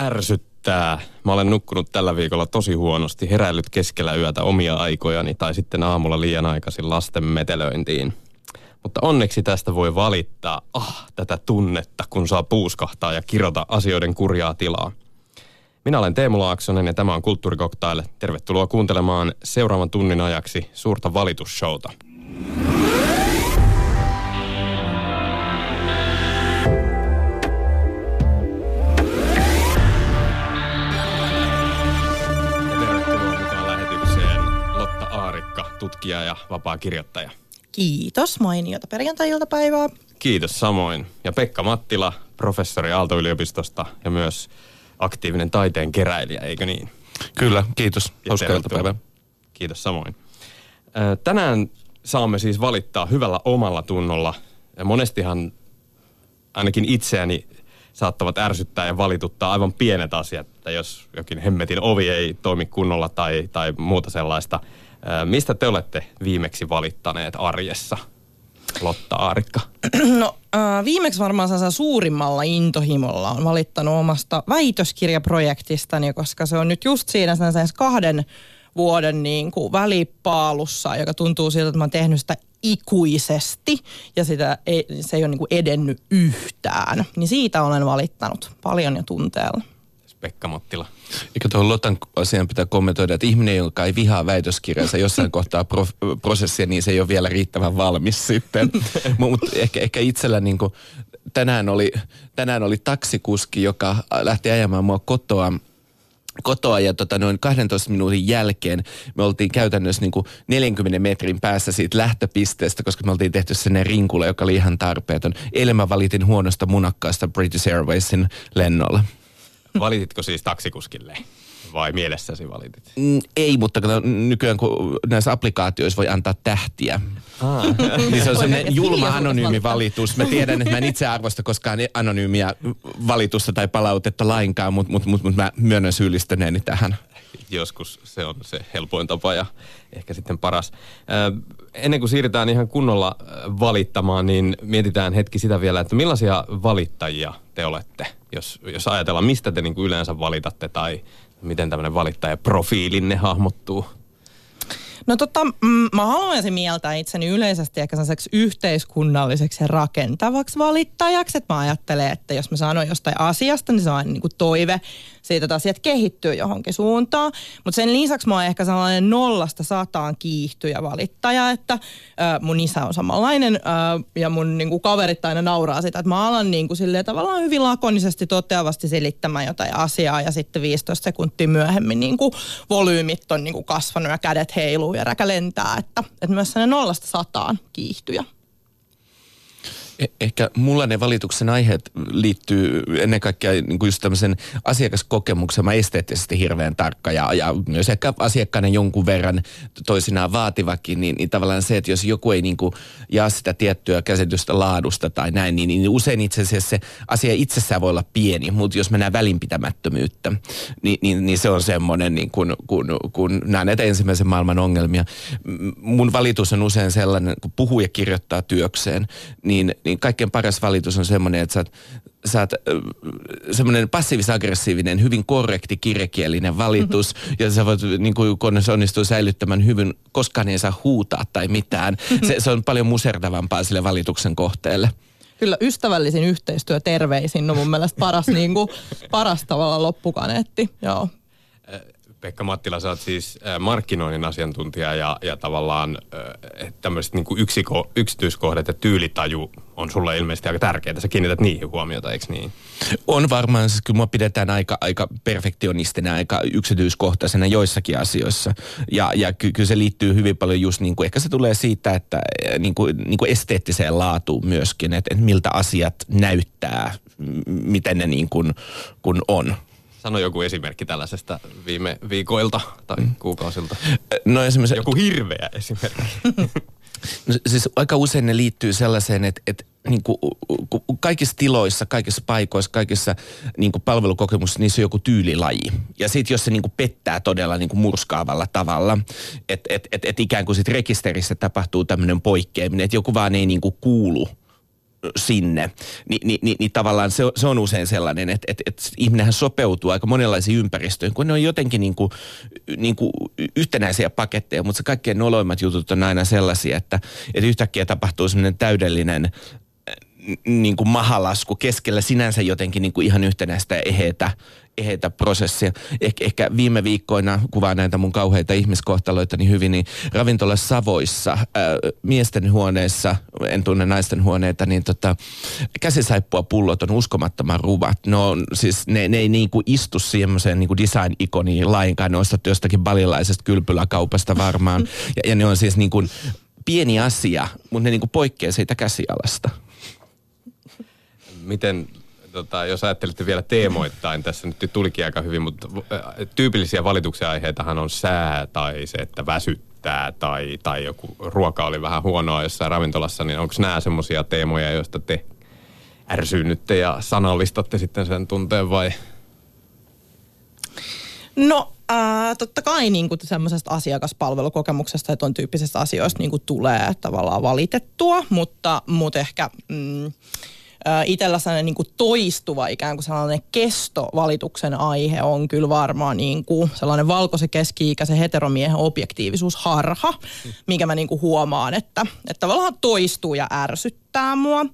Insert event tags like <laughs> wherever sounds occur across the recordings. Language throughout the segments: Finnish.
ärsyttää. Mä olen nukkunut tällä viikolla tosi huonosti, heräillyt keskellä yötä omia aikojani tai sitten aamulla liian aikaisin lasten metelöintiin. Mutta onneksi tästä voi valittaa, ah, tätä tunnetta, kun saa puuskahtaa ja kirota asioiden kurjaa tilaa. Minä olen Teemu Laaksonen ja tämä on Kulttuurikoktaille. Tervetuloa kuuntelemaan seuraavan tunnin ajaksi suurta valitusshowta. Tutkija ja vapaa kirjoittaja. Kiitos, mainiota perjantai-iltapäivää. Kiitos samoin. Ja Pekka Mattila, professori Aalto-yliopistosta ja myös aktiivinen taiteen keräilijä, eikö niin? Kyllä, kiitos. Hauskaa iltapäivää. Kiitos samoin. Tänään saamme siis valittaa hyvällä omalla tunnolla. Ja monestihan ainakin itseäni saattavat ärsyttää ja valituttaa aivan pienet asiat, että jos jokin hemmetin ovi ei toimi kunnolla tai, tai muuta sellaista – Mistä te olette viimeksi valittaneet arjessa? Lotta Aarikka? No viimeksi varmaan sen suurimmalla intohimolla on valittanut omasta väitöskirjaprojektistani, koska se on nyt just siinä sen kahden vuoden niin kuin välipaalussa, joka tuntuu siltä, että mä oon tehnyt sitä ikuisesti ja sitä ei, se ei ole niin kuin edennyt yhtään. Niin siitä olen valittanut paljon ja tunteella. Pekka Mottila. Eikö tuohon Lotan asian pitää kommentoida, että ihminen, joka ei vihaa väitöskirjansa jossain <laughs> kohtaa pro, prosessia, niin se ei ole vielä riittävän valmis sitten. <laughs> Mutta ehkä, ehkä itsellä niin kuin, tänään, oli, tänään oli taksikuski, joka lähti ajamaan mua kotoa kotoa ja tota, noin 12 minuutin jälkeen me oltiin käytännössä niin kuin 40 metrin päässä siitä lähtöpisteestä, koska me oltiin tehty sinne rinkulle, joka oli ihan tarpeeton. Eilen mä valitin huonosta munakkaasta British Airwaysin lennolla. Valititko siis taksikuskille? Vai mielessäsi valitit? Mm, ei, mutta nykyään kun näissä applikaatioissa voi antaa tähtiä, ah. niin se on semmoinen julma anonyymi valitus. Mä tiedän, että mä en itse arvosta koskaan anonyymiä valitusta tai palautetta lainkaan, mutta mut, mut, mut mä myönnän syyllistyneeni tähän. Joskus se on se helpoin tapa ja ehkä sitten paras. Ennen kuin siirrytään ihan kunnolla valittamaan, niin mietitään hetki sitä vielä, että millaisia valittajia te olette, jos, jos ajatellaan, mistä te niin kuin yleensä valitatte tai miten tämmöinen valittajaprofiilinne hahmottuu? No tota, mm, mä haluaisin mieltää itseni yleisesti ehkä sellaiseksi yhteiskunnalliseksi ja rakentavaksi valittajaksi. Että mä ajattelen, että jos mä sanon jostain asiasta, niin se on niin kuin toive siitä, että asiat kehittyy johonkin suuntaan. Mutta sen lisäksi mä oon ehkä sellainen nollasta sataan kiihtyjä valittaja, että äh, mun isä on samanlainen äh, ja mun niin kuin kaverit aina nauraa sitä, että mä alan niin kuin silleen tavallaan hyvin lakonisesti toteavasti selittämään jotain asiaa ja sitten 15 sekuntia myöhemmin niin kuin volyymit on niin kuin kasvanut ja kädet heiluu ja räkä lentää, että, että myös sellainen nollasta sataan kiihtyjä. E- ehkä mulla ne valituksen aiheet liittyy ennen kaikkea niin kuin just tämmöisen asiakaskokemuksen. Mä esteettisesti hirveän tarkka ja, ja myös ehkä asiakkainen jonkun verran toisinaan vaativakin, niin, niin tavallaan se, että jos joku ei niin kuin jaa sitä tiettyä käsitystä laadusta tai näin, niin, niin usein itse asiassa se asia itsessään voi olla pieni, mutta jos mennään välinpitämättömyyttä, niin, niin, niin se on semmoinen, niin kun, kun, kun nämä näitä ensimmäisen maailman ongelmia. Mun valitus on usein sellainen, kun puhuu ja kirjoittaa työkseen, niin niin kaikkein paras valitus on semmoinen, että sä oot, sä oot semmoinen passiivis-aggressiivinen, hyvin korrekti kirjekielinen valitus, mm-hmm. ja sä voit, niin kuin, kun se onnistuu säilyttämään hyvin, koskaan ei saa huutaa tai mitään. Se, se on paljon musertavampaa sille valituksen kohteelle kyllä ystävällisin yhteistyö terveisin on mun mielestä paras, <laughs> niin kuin, paras tavalla loppukaneetti. Joo. Pekka Mattila, sä oot siis markkinoinnin asiantuntija ja, ja tavallaan tämmöiset niin yksityiskohdat ja tyylitaju on sulle ilmeisesti aika tärkeää. Sä kiinnität niihin huomiota, eikö niin? On varmaan, siis kyllä mua pidetään aika, aika perfektionistina, aika yksityiskohtaisena joissakin asioissa. Ja, ja ky, kyllä se liittyy hyvin paljon just niin kuin, ehkä se tulee siitä, että niin kuin, niin kuin esteettiseen laatuun myöskin, että, että miltä asiat näyttää, miten ne niin kuin, kun on. Sano joku esimerkki tällaisesta viime viikoilta tai mm. kuukausilta. No esimerkiksi... Joku hirveä esimerkki. <laughs> No, siis aika usein ne liittyy sellaiseen, että, että niin kuin, kaikissa tiloissa, kaikissa paikoissa, kaikissa niin kuin palvelukokemuksissa, niissä on joku tyylilaji. Ja sitten jos se niin kuin pettää todella niin kuin murskaavalla tavalla, että et, et, et ikään kuin sit rekisterissä tapahtuu tämmöinen poikkeaminen, että joku vaan ei niin kuin kuulu sinne, niin, niin, niin, niin tavallaan se, se on usein sellainen, että, että, että ihminenhän sopeutuu aika monenlaisiin ympäristöihin, kun ne on jotenkin niin kuin, niin kuin yhtenäisiä paketteja, mutta se kaikkein noloimmat jutut on aina sellaisia, että, että yhtäkkiä tapahtuu semmoinen täydellinen niin kuin mahalasku keskellä sinänsä jotenkin niin kuin ihan yhtenäistä ja eheitä, eheitä prosessia. Eh, ehkä viime viikkoina, kuvaa näitä mun kauheita ihmiskohtaloita niin hyvin, niin ravintola Savoissa, ää, miesten huoneessa, en tunne naisten huoneita, niin tota, käsisaippua pullot on uskomattoman ruvat. No siis ne, ne ei niin kuin istu semmoiseen niin kuin design-ikoniin lainkaan, ne on jostakin balilaisesta kylpyläkaupasta varmaan. <laughs> Ja, ja ne on siis niin kuin pieni asia, mutta ne niin kuin poikkeaa siitä käsialasta miten, tota, jos ajattelitte vielä teemoittain, tässä nyt tulikin aika hyvin, mutta tyypillisiä valituksen aiheitahan on sää tai se, että väsyttää tai, tai joku ruoka oli vähän huonoa jossain ravintolassa, niin onko nämä semmoisia teemoja, joista te ärsyynnytte ja sanallistatte sitten sen tunteen vai? No äh, totta kai niin kuin semmoisesta asiakaspalvelukokemuksesta ja tuon tyyppisestä asioista niin kuin tulee tavallaan valitettua, mutta, mutta ehkä... Mm, itsellä sellainen niin kuin toistuva ikään kuin sellainen kestovalituksen aihe on kyllä varmaan niin kuin sellainen valkoisen keski-ikäisen heteromiehen objektiivisuusharha, mikä mä niin kuin huomaan, että, että tavallaan toistuu ja ärsyttää mua.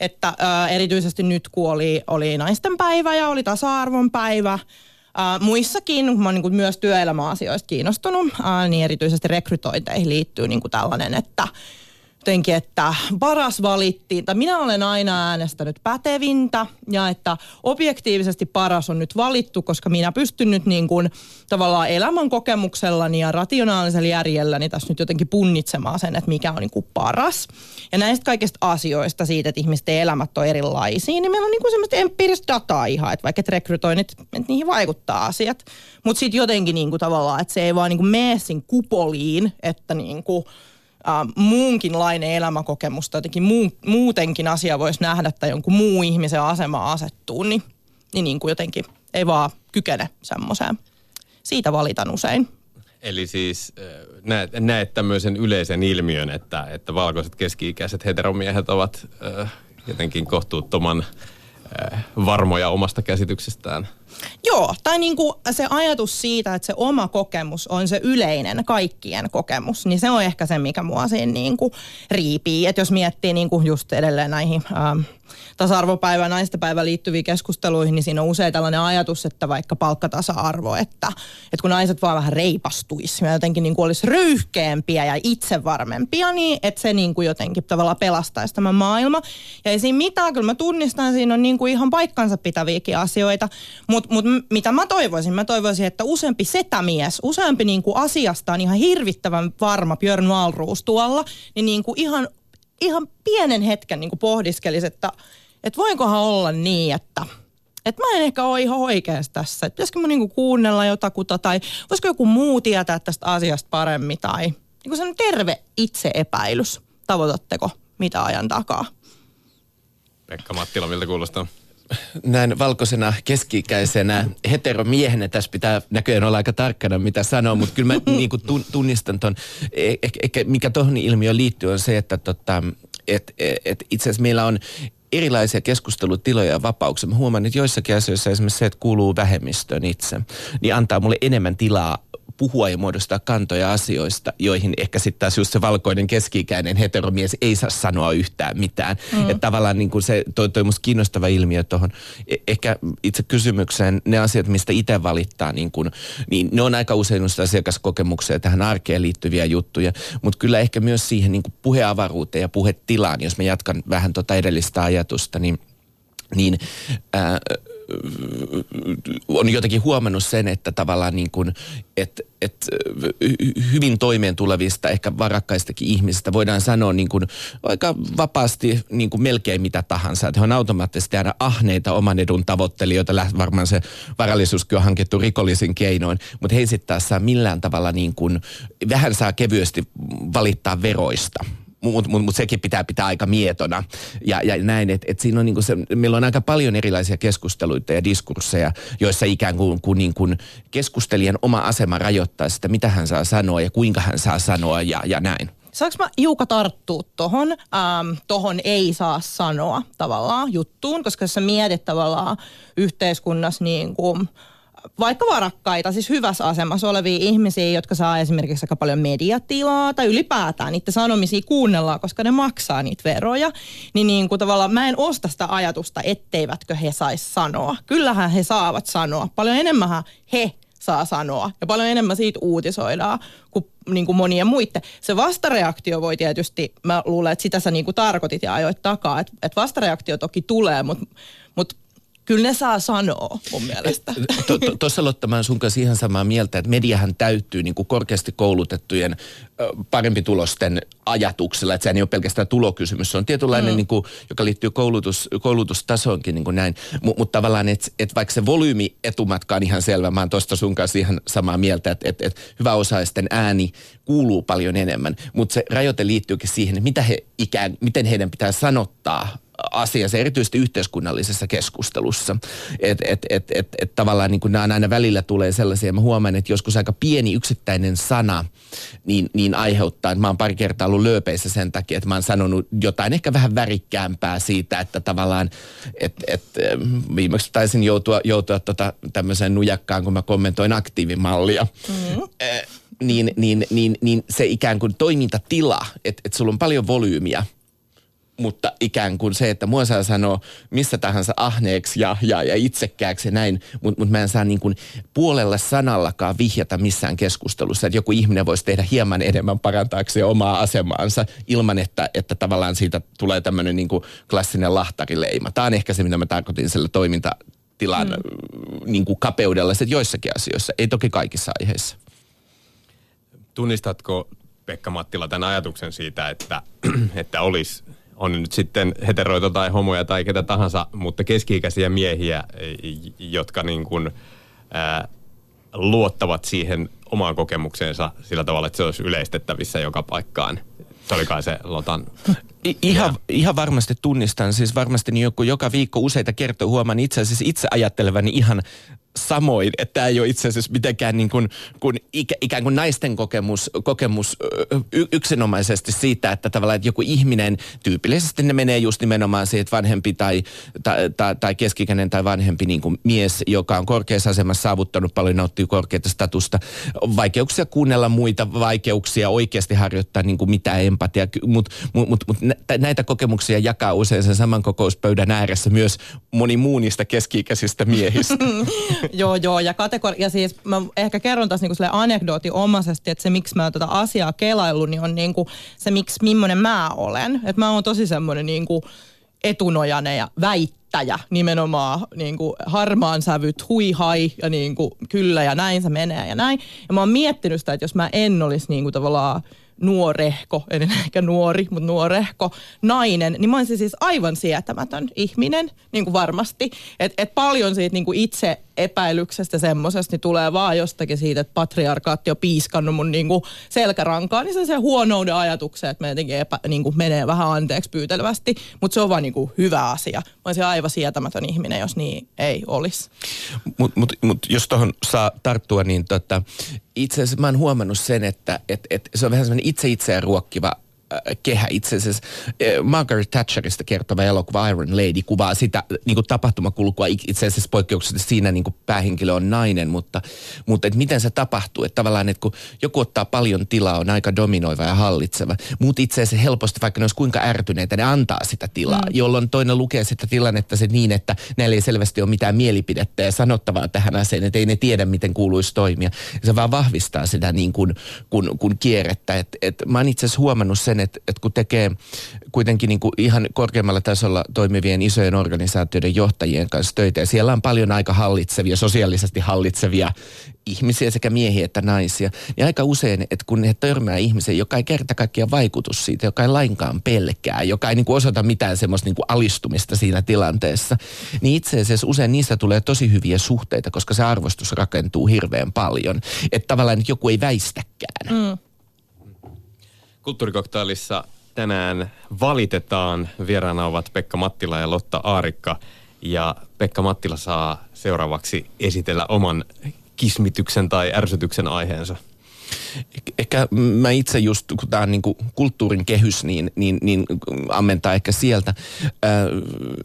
Että ää, erityisesti nyt kun oli, oli naisten päivä ja oli tasa-arvon päivä, Uh, muissakin, kun mä oon niin myös työelämäasioista kiinnostunut, uh, niin erityisesti rekrytointeihin liittyy niin tällainen, että jotenkin, että paras valittiin, tai minä olen aina äänestänyt pätevintä, ja että objektiivisesti paras on nyt valittu, koska minä pystyn nyt niin kuin tavallaan elämän kokemuksellani ja rationaalisella järjelläni tässä nyt jotenkin punnitsemaan sen, että mikä on niin kuin paras. Ja näistä kaikista asioista siitä, että ihmisten elämät on erilaisia, niin meillä on niin kuin semmoista empiiristä dataa ihan, että vaikka et rekrytoinnit, että niihin vaikuttaa asiat. Mutta sitten jotenkin niin kuin tavallaan, että se ei vaan niin kuin mene kupoliin, että niin kuin äh, muunkinlainen elämäkokemus tai jotenkin muu, muutenkin asia voisi nähdä tai jonkun muu ihmisen asema asettuu, niin, niin, niin kuin jotenkin ei vaan kykene semmoiseen. Siitä valitan usein. Eli siis näet, näet tämmöisen yleisen ilmiön, että, että valkoiset keski-ikäiset heteromiehet ovat äh, jotenkin kohtuuttoman äh, varmoja omasta käsityksestään – Joo, tai niin kuin se ajatus siitä, että se oma kokemus on se yleinen kaikkien kokemus, niin se on ehkä se, mikä mua siinä niin kuin riipii. Että jos miettii niin kuin just edelleen näihin ähm, tasa-arvopäivä ja naistenpäivä liittyviin keskusteluihin, niin siinä on usein tällainen ajatus, että vaikka palkkatasa-arvo, että, että kun naiset vaan vähän reipastuisi ja jotenkin niin kuin olisi röyhkeämpiä ja itsevarmempia, niin että se niin kuin jotenkin tavallaan pelastaisi tämä maailma. Ja ei siinä mitään, kyllä mä tunnistan, siinä on niin kuin ihan paikkansa pitäviäkin asioita, mutta mut mitä mä toivoisin? Mä toivoisin, että useampi setämies, useampi niin kuin asiastaan ihan hirvittävän varma Björn Wahlroos tuolla, niin, niin kuin ihan ihan pienen hetken niin kuin pohdiskelisi, että, että voinkohan olla niin, että, että mä en ehkä ole ihan oikeassa tässä. Että pitäisikö mä niin kuin kuunnella jotakuta tai voisiko joku muu tietää tästä asiasta paremmin tai niin kuin sellainen terve itseepäilys. Tavoitatteko mitä ajan takaa? Pekka Mattila, miltä kuulostaa? Näin valkoisena keski-ikäisenä heteromiehenä tässä pitää näköjään olla aika tarkkana, mitä sanoo, mutta kyllä mä <laughs> niin kuin tunnistan ton, e-, ehkä mikä tuohon ilmiöön liittyy on se, että tota, et, et itse asiassa meillä on erilaisia keskustelutiloja ja vapauksia. Mä huomaan, että joissakin asioissa esimerkiksi se, että kuuluu vähemmistöön itse, niin antaa mulle enemmän tilaa puhua ja muodostaa kantoja asioista, joihin ehkä sitten taas just se valkoinen keski-ikäinen heteromies ei saa sanoa yhtään mitään. Mm. Että tavallaan niin kuin se toi, toi musta kiinnostava ilmiö tuohon. E- ehkä itse kysymykseen ne asiat, mistä itse valittaa, niin, kuin, niin ne on aika usein just asiakaskokemuksia tähän arkeen liittyviä juttuja. Mutta kyllä ehkä myös siihen niin kuin puheavaruuteen ja puhetilaan, jos mä jatkan vähän tuota edellistä ajatusta, niin niin ää, on jotenkin huomannut sen, että tavallaan niin kuin, et, et, hyvin toimeen tulevista, ehkä varakkaistakin ihmisistä voidaan sanoa niin kuin aika vapaasti niin kuin melkein mitä tahansa. Että he on automaattisesti aina ahneita oman edun tavoittelijoita. Varmaan se varallisuuskin on hankittu rikollisin keinoin, mutta he sitten taas saa millään tavalla niin kuin, vähän saa kevyesti valittaa veroista mutta mut, mut sekin pitää pitää aika mietona. Ja, ja näin, että et siinä on niinku se, meillä on aika paljon erilaisia keskusteluita ja diskursseja, joissa ikään kuin, kuin, niin kuin keskustelijan oma asema rajoittaa sitä, mitä hän saa sanoa ja kuinka hän saa sanoa ja, ja näin. Saanko mä hiukan tarttua tohon, ähm, tohon ei saa sanoa tavallaan juttuun, koska jos sä mietit tavallaan yhteiskunnassa niin kuin, vaikka varakkaita, siis hyvässä asemassa olevia ihmisiä, jotka saa esimerkiksi aika paljon mediatilaa tai ylipäätään niitä sanomisia kuunnellaan, koska ne maksaa niitä veroja, niin, niin kuin tavallaan mä en osta sitä ajatusta, etteivätkö he saisi sanoa. Kyllähän he saavat sanoa. Paljon enemmän he saa sanoa ja paljon enemmän siitä uutisoidaan kuin, niin kuin monien muiden. Se vastareaktio voi tietysti, mä luulen, että sitä sä niin kuin tarkoitit ja ajoit takaa, että, että vastareaktio toki tulee, mutta, mutta kyllä ne saa sanoa mun mielestä. Tuossa Lotta, mä sun kanssa ihan samaa mieltä, että mediahan täyttyy niin kuin korkeasti koulutettujen parempi tulosten ajatuksella, että se ei ole pelkästään tulokysymys. Se on tietynlainen, mm. niin kuin, joka liittyy koulutus, koulutustasoonkin niin kuin näin. M- mutta tavallaan, että et vaikka se volyymi etumatka on ihan selvä, mä oon tuosta sun kanssa ihan samaa mieltä, että et, et hyväosaisten ääni kuuluu paljon enemmän. Mutta se rajoite liittyykin siihen, että mitä he ikään, miten heidän pitää sanottaa asiassa, erityisesti yhteiskunnallisessa keskustelussa. Että et, et, et, et tavallaan niin kuin nämä aina välillä tulee sellaisia, mä huomaan, että joskus aika pieni yksittäinen sana niin, niin aiheuttaa, että mä oon pari kertaa ollut lööpeissä sen takia, että mä oon sanonut jotain ehkä vähän värikkäämpää siitä, että tavallaan, että et, viimeksi taisin joutua, joutua tota, tämmöiseen nujakkaan, kun mä kommentoin aktiivimallia. Mm-hmm. Eh, niin, niin, niin, niin se ikään kuin toimintatila, että, että sulla on paljon volyymiä – mutta ikään kuin se, että mua saa sanoa missä tahansa ahneeksi ja, ja, ja itsekkääksi ja näin, mutta mut mä en saa niin kuin puolella sanallakaan vihjata missään keskustelussa, että joku ihminen voisi tehdä hieman enemmän parantaakseen omaa asemaansa ilman, että, että tavallaan siitä tulee tämmöinen niin kuin klassinen lahtarileima. Tämä on ehkä se, mitä mä tarkoitin sillä toimintatilan mm. niin kuin kapeudella, että joissakin asioissa, ei toki kaikissa aiheissa. Tunnistatko Pekka Mattila tämän ajatuksen siitä, että, <clears throat> että olisi on nyt sitten heteroita tai homoja tai ketä tahansa, mutta keski-ikäisiä miehiä, jotka niin kuin, ää, luottavat siihen omaan kokemukseensa sillä tavalla, että se olisi yleistettävissä joka paikkaan. Se oli kai se Lotan. I, ihan, ihan varmasti tunnistan, siis varmasti niin joku joka viikko useita kertoja huomaan itse asiassa itse ajattelevani ihan samoin, että tämä ei ole itse asiassa mitenkään niin kuin, kun ikä, ikään kuin naisten kokemus, kokemus y, yksinomaisesti siitä, että tavallaan että joku ihminen, tyypillisesti ne menee just nimenomaan siihen, että vanhempi tai, tai, tai, tai keskikäinen tai vanhempi niin kuin mies, joka on korkeassa asemassa saavuttanut paljon, nauttii korkeata statusta, vaikeuksia kuunnella muita, vaikeuksia oikeasti harjoittaa niin kuin mitään empatiaa, mutta mut, mut, mut näitä kokemuksia jakaa usein sen saman kokouspöydän ääressä myös moni muu niistä keski-ikäisistä miehistä. <laughs> joo, joo. Ja, kategori- ja siis mä ehkä kerron tässä niinku anekdootiomaisesti, että se miksi mä tätä asiaa kelaillut, niin on niinku se, miksi millainen mä olen. Että mä oon tosi semmoinen niinku etunojainen ja väittäjä nimenomaan niin kuin harmaan sävyt, hui hai ja niin kuin, kyllä ja näin se menee ja näin. Ja mä oon miettinyt sitä, että jos mä en olisi niin kuin tavallaan nuorehko, en ehkä nuori, mutta nuorehko nainen, niin mä olisin siis aivan sietämätön ihminen, niin kuin varmasti. Että et paljon siitä niin kuin itse epäilyksestä semmoisesta niin tulee vaan jostakin siitä, että patriarkaatti on piiskannut mun niin kuin selkärankaa, niin se se huonouden ajatuksen, että me jotenkin epä, niin kuin menee vähän anteeksi pyytelevästi, mutta se on vaan niin kuin hyvä asia. Mä olisin aivan sietämätön ihminen, jos niin ei olisi. Mutta mut, mut jos tuohon saa tarttua, niin tota, itse asiassa mä oon huomannut sen, että et, et se on vähän semmoinen itse itseään ruokkiva kehä itse asiassa. Äh, Margaret Thatcherista kertova elokuva Iron Lady kuvaa sitä niin kuin tapahtumakulkua itse asiassa poikkeuksellisesti siinä niin kuin päähenkilö on nainen, mutta, mutta että miten se tapahtuu. Että tavallaan, että kun joku ottaa paljon tilaa, on aika dominoiva ja hallitseva, mutta itse asiassa helposti, vaikka ne olisi kuinka ärtyneitä, ne antaa sitä tilaa, mm. jolloin toinen lukee sitä tilannetta se niin, että näillä ei selvästi ole mitään mielipidettä ja sanottavaa tähän asiaan, että ei ne tiedä, miten kuuluisi toimia. Se vaan vahvistaa sitä niin kuin, kun, kun kierrettä. Et, et mä oon itse asiassa huomannut sen, että, että kun tekee kuitenkin niin kuin ihan korkeammalla tasolla toimivien isojen organisaatioiden johtajien kanssa töitä, ja siellä on paljon aika hallitsevia, sosiaalisesti hallitsevia ihmisiä, sekä miehiä että naisia, niin aika usein, että kun he törmää ihmisen, joka ei kerta kaikkiaan vaikutus siitä, joka ei lainkaan pelkää, joka ei niin kuin osoita mitään semmoista niin kuin alistumista siinä tilanteessa, niin itse asiassa usein niistä tulee tosi hyviä suhteita, koska se arvostus rakentuu hirveän paljon. Että tavallaan joku ei väistäkään. Mm. Kulttuurikoktailissa tänään valitetaan. Vieraana ovat Pekka Mattila ja Lotta Aarikka. Ja Pekka Mattila saa seuraavaksi esitellä oman kismityksen tai ärsytyksen aiheensa. Ehkä mä itse just, kun tämä on niin kuin kulttuurin kehys, niin, niin, niin ammentaa ehkä sieltä.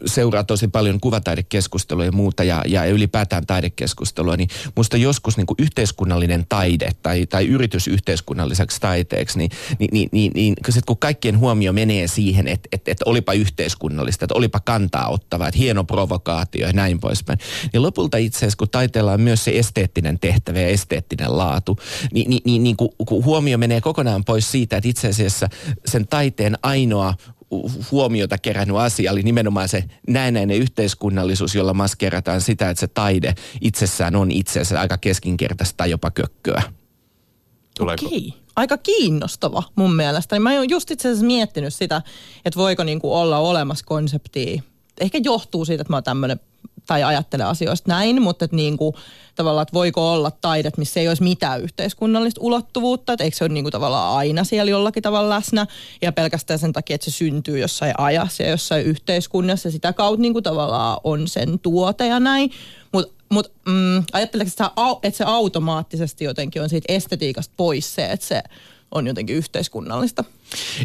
Seuraa tosi paljon kuvataidekeskustelua ja muuta ja, ja ylipäätään taidekeskustelua, niin musta joskus niin kuin yhteiskunnallinen taide tai, tai yritys yhteiskunnalliseksi taiteeksi, niin, niin, niin, niin, niin kun kaikkien huomio menee siihen, että, että, että olipa yhteiskunnallista, että olipa kantaa ottava, että hieno provokaatio ja näin poispäin, niin lopulta itse asiassa, kun taiteella on myös se esteettinen tehtävä ja esteettinen laatu, niin, niin, niin, niin kun, kun huomio menee kokonaan pois siitä, että itse asiassa sen taiteen ainoa huomiota kerännyt asia oli nimenomaan se näennäinen yhteiskunnallisuus, jolla maskerataan sitä, että se taide itsessään on itse asiassa aika keskinkertaista tai jopa kökköä. Tuleeko? Okei. Aika kiinnostava mun mielestä. Mä oon just itse asiassa miettinyt sitä, että voiko niinku olla olemassa konseptia. Ehkä johtuu siitä, että mä oon tämmöinen tai ajattele asioista näin, mutta että niin kuin, tavallaan, että voiko olla taidet, missä ei olisi mitään yhteiskunnallista ulottuvuutta, että eikö se ole niin kuin, tavallaan aina siellä jollakin tavalla läsnä? Ja pelkästään sen takia, että se syntyy jossain ajassa ja jossain yhteiskunnassa ja sitä kautta niin kuin, tavallaan on sen tuote ja näin, mutta mut, mm, ajatteleeko, että, se automaattisesti jotenkin on siitä estetiikasta pois se, että se on jotenkin yhteiskunnallista.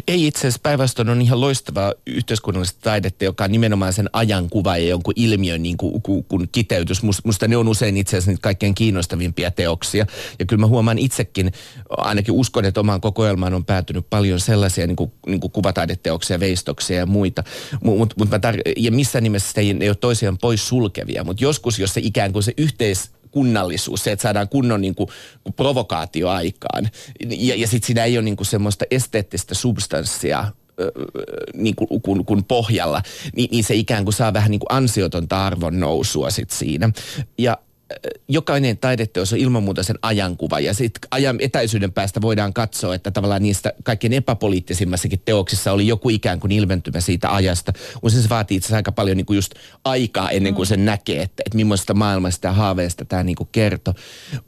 Ei itse asiassa päinvastoin on ihan loistavaa yhteiskunnallista taidetta, joka on nimenomaan sen ajankuva ja jonkun ilmiön niin kuin, kuin, kuin kiteytys. Musta ne on usein itse asiassa niitä kaikkein kiinnostavimpia teoksia. Ja kyllä mä huomaan itsekin, ainakin uskon, että omaan kokoelmaan on päätynyt paljon sellaisia niin kuin, niin kuin kuvataideteoksia, veistoksia ja muita. Mut, mut tar- ja missään nimessä ei, ei ole toisiaan pois sulkevia, mutta joskus, jos se ikään kuin se yhteis kunnallisuus, se, että saadaan kunnon niin kuin, provokaatio aikaan. Ja, ja sitten siinä ei ole niin kuin semmoista esteettistä substanssia niin kuin, kun, kun pohjalla, niin, niin se ikään kuin saa vähän niin kuin ansiotonta arvon nousua sit siinä. Ja jokainen taideteos on ilman muuta sen ajankuva ja sitten ajan etäisyyden päästä voidaan katsoa, että tavallaan niistä kaikkein epäpoliittisimmassakin teoksissa oli joku ikään kuin ilmentymä siitä ajasta. Usein se vaatii itse aika paljon niin kuin just aikaa ennen kuin mm. sen näkee, että, että millaista maailmasta ja haaveesta tämä niin kertoo.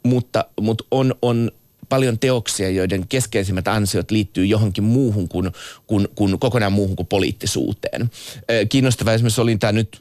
Mutta, mutta on, on paljon teoksia, joiden keskeisimmät ansiot liittyy johonkin muuhun kuin, kuin, kuin kokonaan muuhun kuin poliittisuuteen. Kiinnostava esimerkiksi oli tämä nyt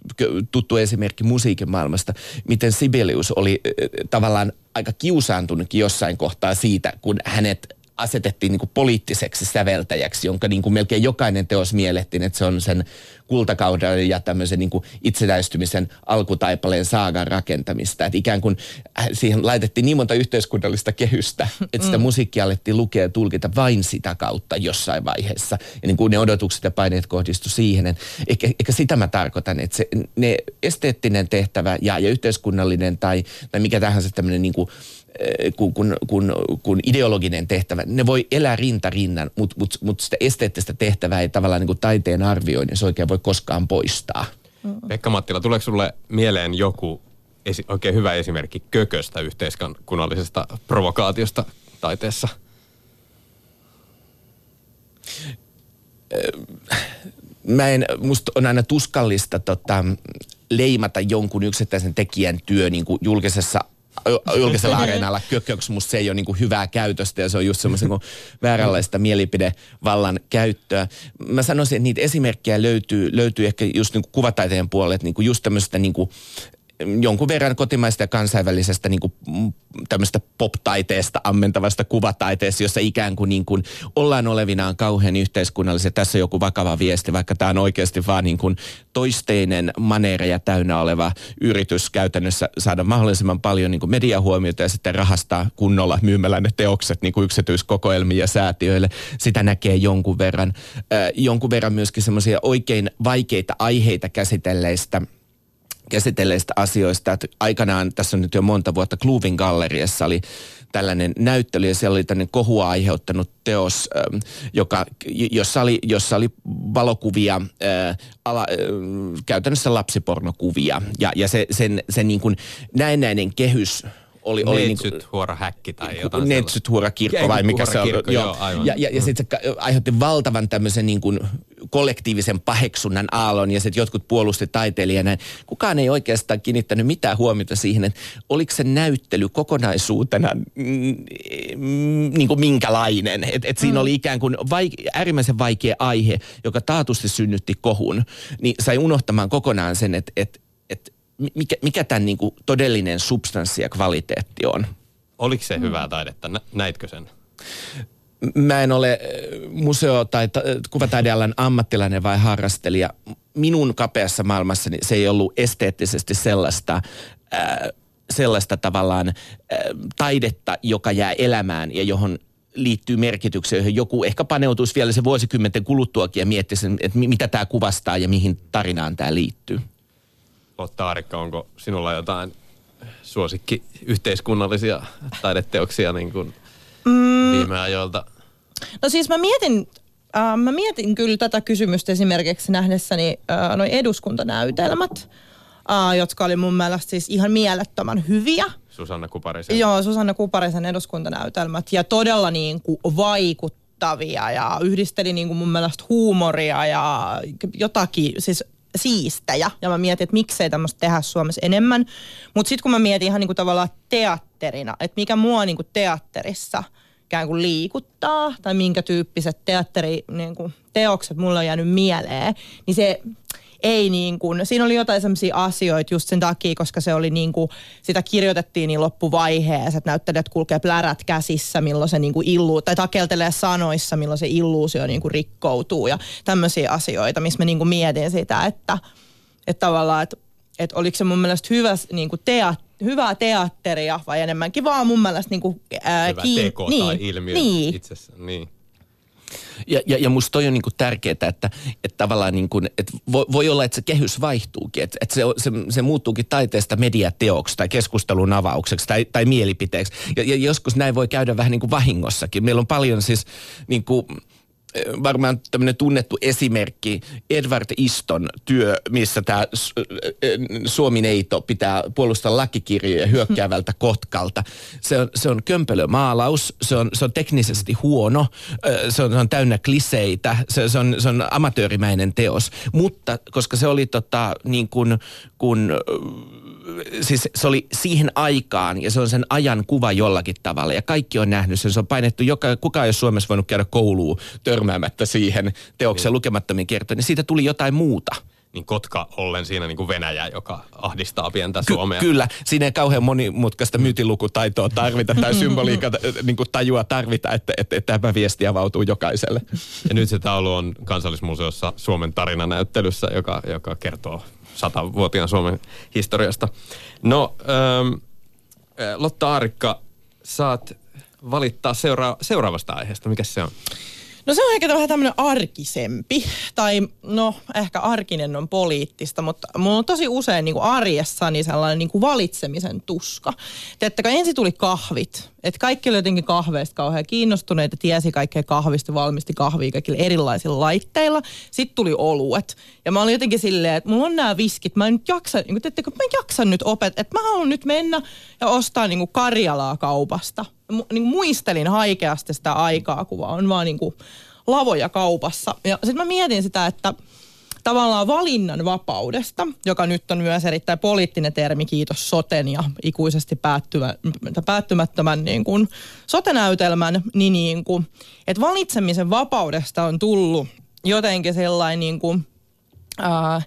tuttu esimerkki musiikin maailmasta, miten Sibelius oli tavallaan aika kiusaantunutkin jossain kohtaa siitä, kun hänet asetettiin niin kuin poliittiseksi säveltäjäksi, jonka niin kuin melkein jokainen teos miellettiin, että se on sen kultakauden ja tämmöisen niin kuin itsenäistymisen alkutaipaleen saagan rakentamista. Että ikään kuin äh, siihen laitettiin niin monta yhteiskunnallista kehystä, <laughs> että sitä mm. musiikkia alettiin lukea ja tulkita vain sitä kautta jossain vaiheessa. Ja niin kuin ne odotukset ja paineet kohdistu siihen. Että ehkä, ehkä sitä mä tarkoitan, että se, ne esteettinen tehtävä ja, ja yhteiskunnallinen tai, tai mikä tahansa tämmöinen niin kuin kun, kun, kun, kun ideologinen tehtävä, ne voi elää rinta rinnan, mutta mut, mut sitä esteettistä tehtävää ei tavallaan niin kuin taiteen arvioinnissa oikein voi koskaan poistaa. Pekka Mattila, tuleeko sulle mieleen joku esi- oikein hyvä esimerkki kököstä yhteiskunnallisesta provokaatiosta taiteessa? Eh, mä en, musta on aina tuskallista tota, leimata jonkun yksittäisen tekijän työ niin kuin julkisessa julkisella areenalla kököksi, musta se ei ole niin hyvää käytöstä ja se on just semmoisen niin vääränlaista mielipidevallan käyttöä. Mä sanoisin, että niitä esimerkkejä löytyy, löytyy ehkä just niin kuvataiteen puolelle, niin just tämmöistä niin jonkun verran kotimaista ja kansainvälisestä niin kuin, mm, tämmöistä pop-taiteesta ammentavasta kuvataiteesta, jossa ikään kuin, niin kuin ollaan olevinaan kauhean yhteiskunnallisia. Tässä on joku vakava viesti, vaikka tämä on oikeasti vaan niin kuin toisteinen maneereja täynnä oleva yritys käytännössä saada mahdollisimman paljon niin kuin mediahuomiota ja sitten rahastaa kunnolla myymällä ne teokset niin kuin yksityiskokoelmiin ja säätiöille. Sitä näkee jonkun verran. Äh, jonkun verran myöskin semmoisia oikein vaikeita aiheita käsitelleistä – käsitelleistä asioista. Että aikanaan, tässä on nyt jo monta vuotta, Kluvin galleriassa oli tällainen näyttely ja siellä oli tällainen kohua aiheuttanut teos, ähm, joka, jossa, oli, jossa oli valokuvia, ää, ala, ää, käytännössä lapsipornokuvia ja, ja se, sen, sen niin kuin näennäinen kehys oli, oli niin huora häkki tai jotain Neitsyt huora kirkko vai mikä se on. Kirkko, joo. joo aivan. Ja, ja, ja sitten se aiheutti valtavan tämmöisen niin kuin kollektiivisen paheksunnan aallon ja sitten jotkut puolusti taiteilijana. Kukaan ei oikeastaan kiinnittänyt mitään huomiota siihen, että oliko se näyttely kokonaisuutena mm, niin kuin minkälainen. Että et siinä mm. oli ikään kuin vaik- äärimmäisen vaikea aihe, joka taatusti synnytti kohun, niin sai unohtamaan kokonaan sen, että et, et mikä, mikä tämän niin kuin todellinen substanssi ja kvaliteetti on. Oliko se hyvää taidetta? Näitkö sen? Mä en ole museo- tai kuvataidealan ammattilainen vai harrastelija. Minun kapeassa maailmassani se ei ollut esteettisesti sellaista, äh, sellaista tavallaan äh, taidetta, joka jää elämään ja johon liittyy merkitykseen, johon joku ehkä paneutuisi vielä se vuosikymmenten kuluttuakin ja miettisi, että mitä tämä kuvastaa ja mihin tarinaan tämä liittyy. Lotta Arikka, onko sinulla jotain suosikki yhteiskunnallisia taideteoksia niin kuin mm. viime ajoilta? No siis mä mietin, äh, mä mietin kyllä tätä kysymystä esimerkiksi nähdessäni äh, noin eduskuntanäytelmät, äh, jotka oli mun mielestä siis ihan mielettömän hyviä. Susanna Kuparisen. Joo, Susanna Kuparisen eduskuntanäytelmät ja todella niin kuin vaikuttavia ja yhdisteli niin kuin mun mielestä huumoria ja jotakin, siis siistejä. Ja mä mietin, että miksei tämmöistä tehdä Suomessa enemmän. Mutta sitten kun mä mietin ihan niinku tavallaan teatterina, että mikä mua niinku teatterissa ikään kuin liikuttaa, tai minkä tyyppiset teatteri, niinku, teokset mulle on jäänyt mieleen, niin se ei niin kuin, siinä oli jotain sellaisia asioita just sen takia, koska se oli niin kuin, sitä kirjoitettiin niin loppuvaiheessa, että näyttelijät kulkee plärät käsissä, milloin se niin kuin illuu, tai takeltelee sanoissa, milloin se illuusio niin kuin rikkoutuu ja tämmöisiä asioita, missä mä niin kuin mietin sitä, että, että tavallaan, että, että oliko se mun mielestä hyvä, niin kuin teat, hyvää teatteria vai enemmänkin vaan mun mielestä niin kuin, ää, hyvä kiin... teko niin, tai ilmiö niin. itsessään. Niin. Ja, ja, ja musta toi on niinku tärkeää, että, että tavallaan niinku, että voi, voi olla, että se kehys vaihtuukin. Että, että se, se, se muuttuukin taiteesta mediateoksi tai keskustelun avaukseksi tai, tai mielipiteeksi. Ja, ja joskus näin voi käydä vähän niin kuin vahingossakin. Meillä on paljon siis niin kuin, varmaan tämmöinen tunnettu esimerkki, Edward Iston työ, missä tämä Suomi-neito pitää puolustaa lakikirjoja hyökkäävältä kotkalta. Se on, se on kömpelö maalaus, se on, se on teknisesti huono, se on, se on täynnä kliseitä, se, se, on, se on amatöörimäinen teos. Mutta koska se oli tota, niin kuin, kun siis se oli siihen aikaan ja se on sen ajan kuva jollakin tavalla ja kaikki on nähnyt sen. Se on painettu, joka, kukaan ei ole Suomessa voinut käydä kouluun törmäämättä siihen teokseen niin. lukemattomiin kertoja, niin siitä tuli jotain muuta niin Kotka ollen siinä niin kuin Venäjä, joka ahdistaa pientä Suomea. Ky- kyllä, siinä ei kauhean monimutkaista myytilukutaitoa tarvita tai <laughs> symboliikka niin kuin tajua tarvita, että, että, että tämä viesti avautuu jokaiselle. Ja nyt se taulu on kansallismuseossa Suomen tarinanäyttelyssä, joka, joka kertoo satavuotiaan Suomen historiasta. No, ähm, äh, Lotta Arikka, saat valittaa seura- seuraavasta aiheesta. Mikä se on? No se on ehkä vähän tämmöinen arkisempi, tai no ehkä arkinen on poliittista, mutta mulla on tosi usein niin kuin arjessani sellainen niin kuin valitsemisen tuska. Teettekö, ensin tuli kahvit, että kaikki oli jotenkin kahveista kauhean kiinnostuneita, tiesi kaikkea kahvista, valmisti kahvia kaikilla erilaisilla laitteilla. Sitten tuli oluet, ja mä olin jotenkin silleen, että mulla on nämä viskit, mä en nyt jaksa, niin kuin, teettekö, mä en jaksa nyt opet, että mä haluan nyt mennä ja ostaa niin kuin Karjalaa kaupasta niin muistelin haikeasti sitä aikaa, kun on vaan niin kuin lavoja kaupassa. Ja sitten mä mietin sitä, että tavallaan valinnan vapaudesta, joka nyt on myös erittäin poliittinen termi, kiitos soten ja ikuisesti päättymä, päättymättömän niin kuin sotenäytelmän, niin, niin kuin, että valitsemisen vapaudesta on tullut jotenkin sellainen niin kuin, ää,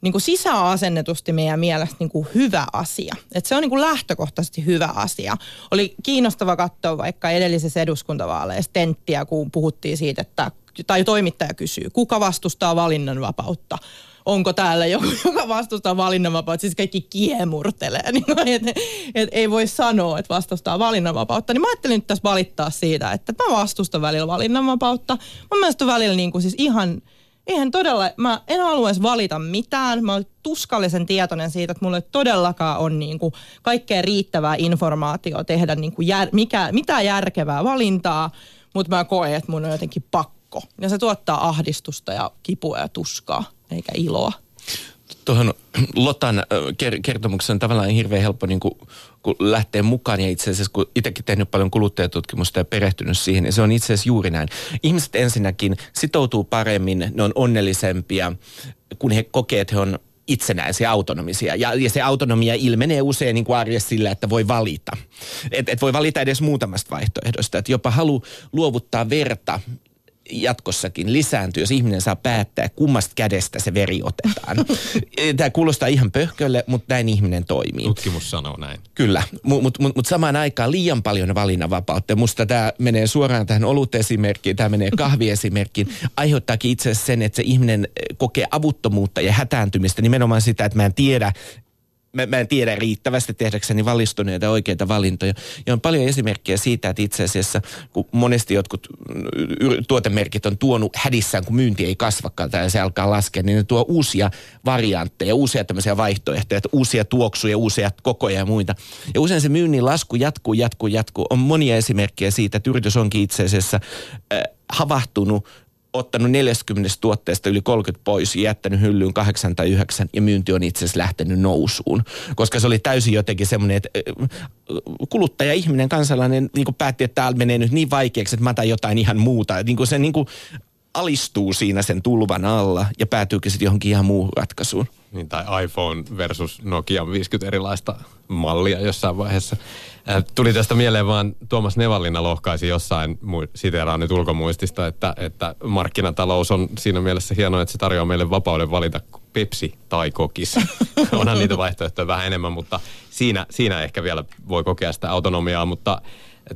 niin kuin sisäasennetusti meidän mielestä niin kuin hyvä asia. Et se on niin kuin lähtökohtaisesti hyvä asia. Oli kiinnostava katsoa vaikka edellisessä eduskuntavaaleissa tenttiä, kun puhuttiin siitä, että tai toimittaja kysyy, kuka vastustaa valinnanvapautta? onko täällä joku, <laughs> joka vastustaa valinnanvapautta, siis kaikki kiemurtelee, <laughs> niin et, et, ei voi sanoa, että vastustaa valinnanvapautta. Niin mä ajattelin nyt tässä valittaa siitä, että mä vastustan välillä valinnanvapautta. Mun mielestä välillä niin kuin siis ihan eihän todella, mä en haluaisi valita mitään. Mä olen tuskallisen tietoinen siitä, että mulla ei todellakaan on niin kuin kaikkea riittävää informaatiota tehdä niin kuin jär, mikä, mitä järkevää valintaa, mutta mä koen, että mun on jotenkin pakko. Ja se tuottaa ahdistusta ja kipua ja tuskaa, eikä iloa tuohon Lotan kertomuksen on tavallaan hirveän helppo niin kuin, kun lähtee mukaan ja itse asiassa kun itsekin tehnyt paljon kuluttajatutkimusta ja perehtynyt siihen, niin se on itse asiassa juuri näin. Ihmiset ensinnäkin sitoutuu paremmin, ne on onnellisempia, kun he kokee, että he on itsenäisiä, autonomisia. Ja, ja se autonomia ilmenee usein niin kuin arjessa sillä, että voi valita. Että et voi valita edes muutamasta vaihtoehdosta. Että jopa halu luovuttaa verta jatkossakin lisääntyy, jos ihminen saa päättää, kummasta kädestä se veri otetaan. <laughs> Tämä kuulostaa ihan pöhkölle, mutta näin ihminen toimii. Tutkimus sanoo näin. Kyllä, mutta mut, mut, mut samaan aikaan liian paljon valinnanvapautta. Musta tämä menee suoraan tähän olutesimerkkiin, tämä menee kahviesimerkkiin. Aiheuttaakin itse asiassa sen, että se ihminen kokee avuttomuutta ja hätääntymistä nimenomaan sitä, että mä en tiedä, mä, mä en tiedä riittävästi tehdäkseni valistuneita oikeita valintoja. Ja on paljon esimerkkejä siitä, että itse asiassa, kun monesti jotkut tuotemerkit on tuonut hädissään, kun myynti ei kasvakaan tai se alkaa laskea, niin ne tuo uusia variantteja, uusia tämmöisiä vaihtoehtoja, uusia tuoksuja, uusia kokoja ja muita. Ja usein se myynnin lasku jatkuu, jatkuu, jatkuu. On monia esimerkkejä siitä, että yritys onkin itse asiassa äh, havahtunut ottanut 40 tuotteesta yli 30 pois ja jättänyt hyllyyn 8 tai 9 ja myynti on itse asiassa lähtenyt nousuun. Koska se oli täysin jotenkin semmoinen, että kuluttaja, ihminen, kansalainen niin päätti, että täällä menee nyt niin vaikeaksi, että mä otan jotain ihan muuta. Niin kuin se niin kuin alistuu siinä sen tulvan alla ja päätyykin sitten johonkin ihan muuhun ratkaisuun. Niin, tai iPhone versus Nokia 50 erilaista mallia jossain vaiheessa. Äh, tuli tästä mieleen vaan Tuomas Nevallina lohkaisi jossain, siteeraan nyt ulkomuistista, että, että markkinatalous on siinä mielessä hienoa, että se tarjoaa meille vapauden valita Pepsi tai kokis. <laughs> Onhan niitä vaihtoehtoja vähän enemmän, mutta siinä, siinä ehkä vielä voi kokea sitä autonomiaa, mutta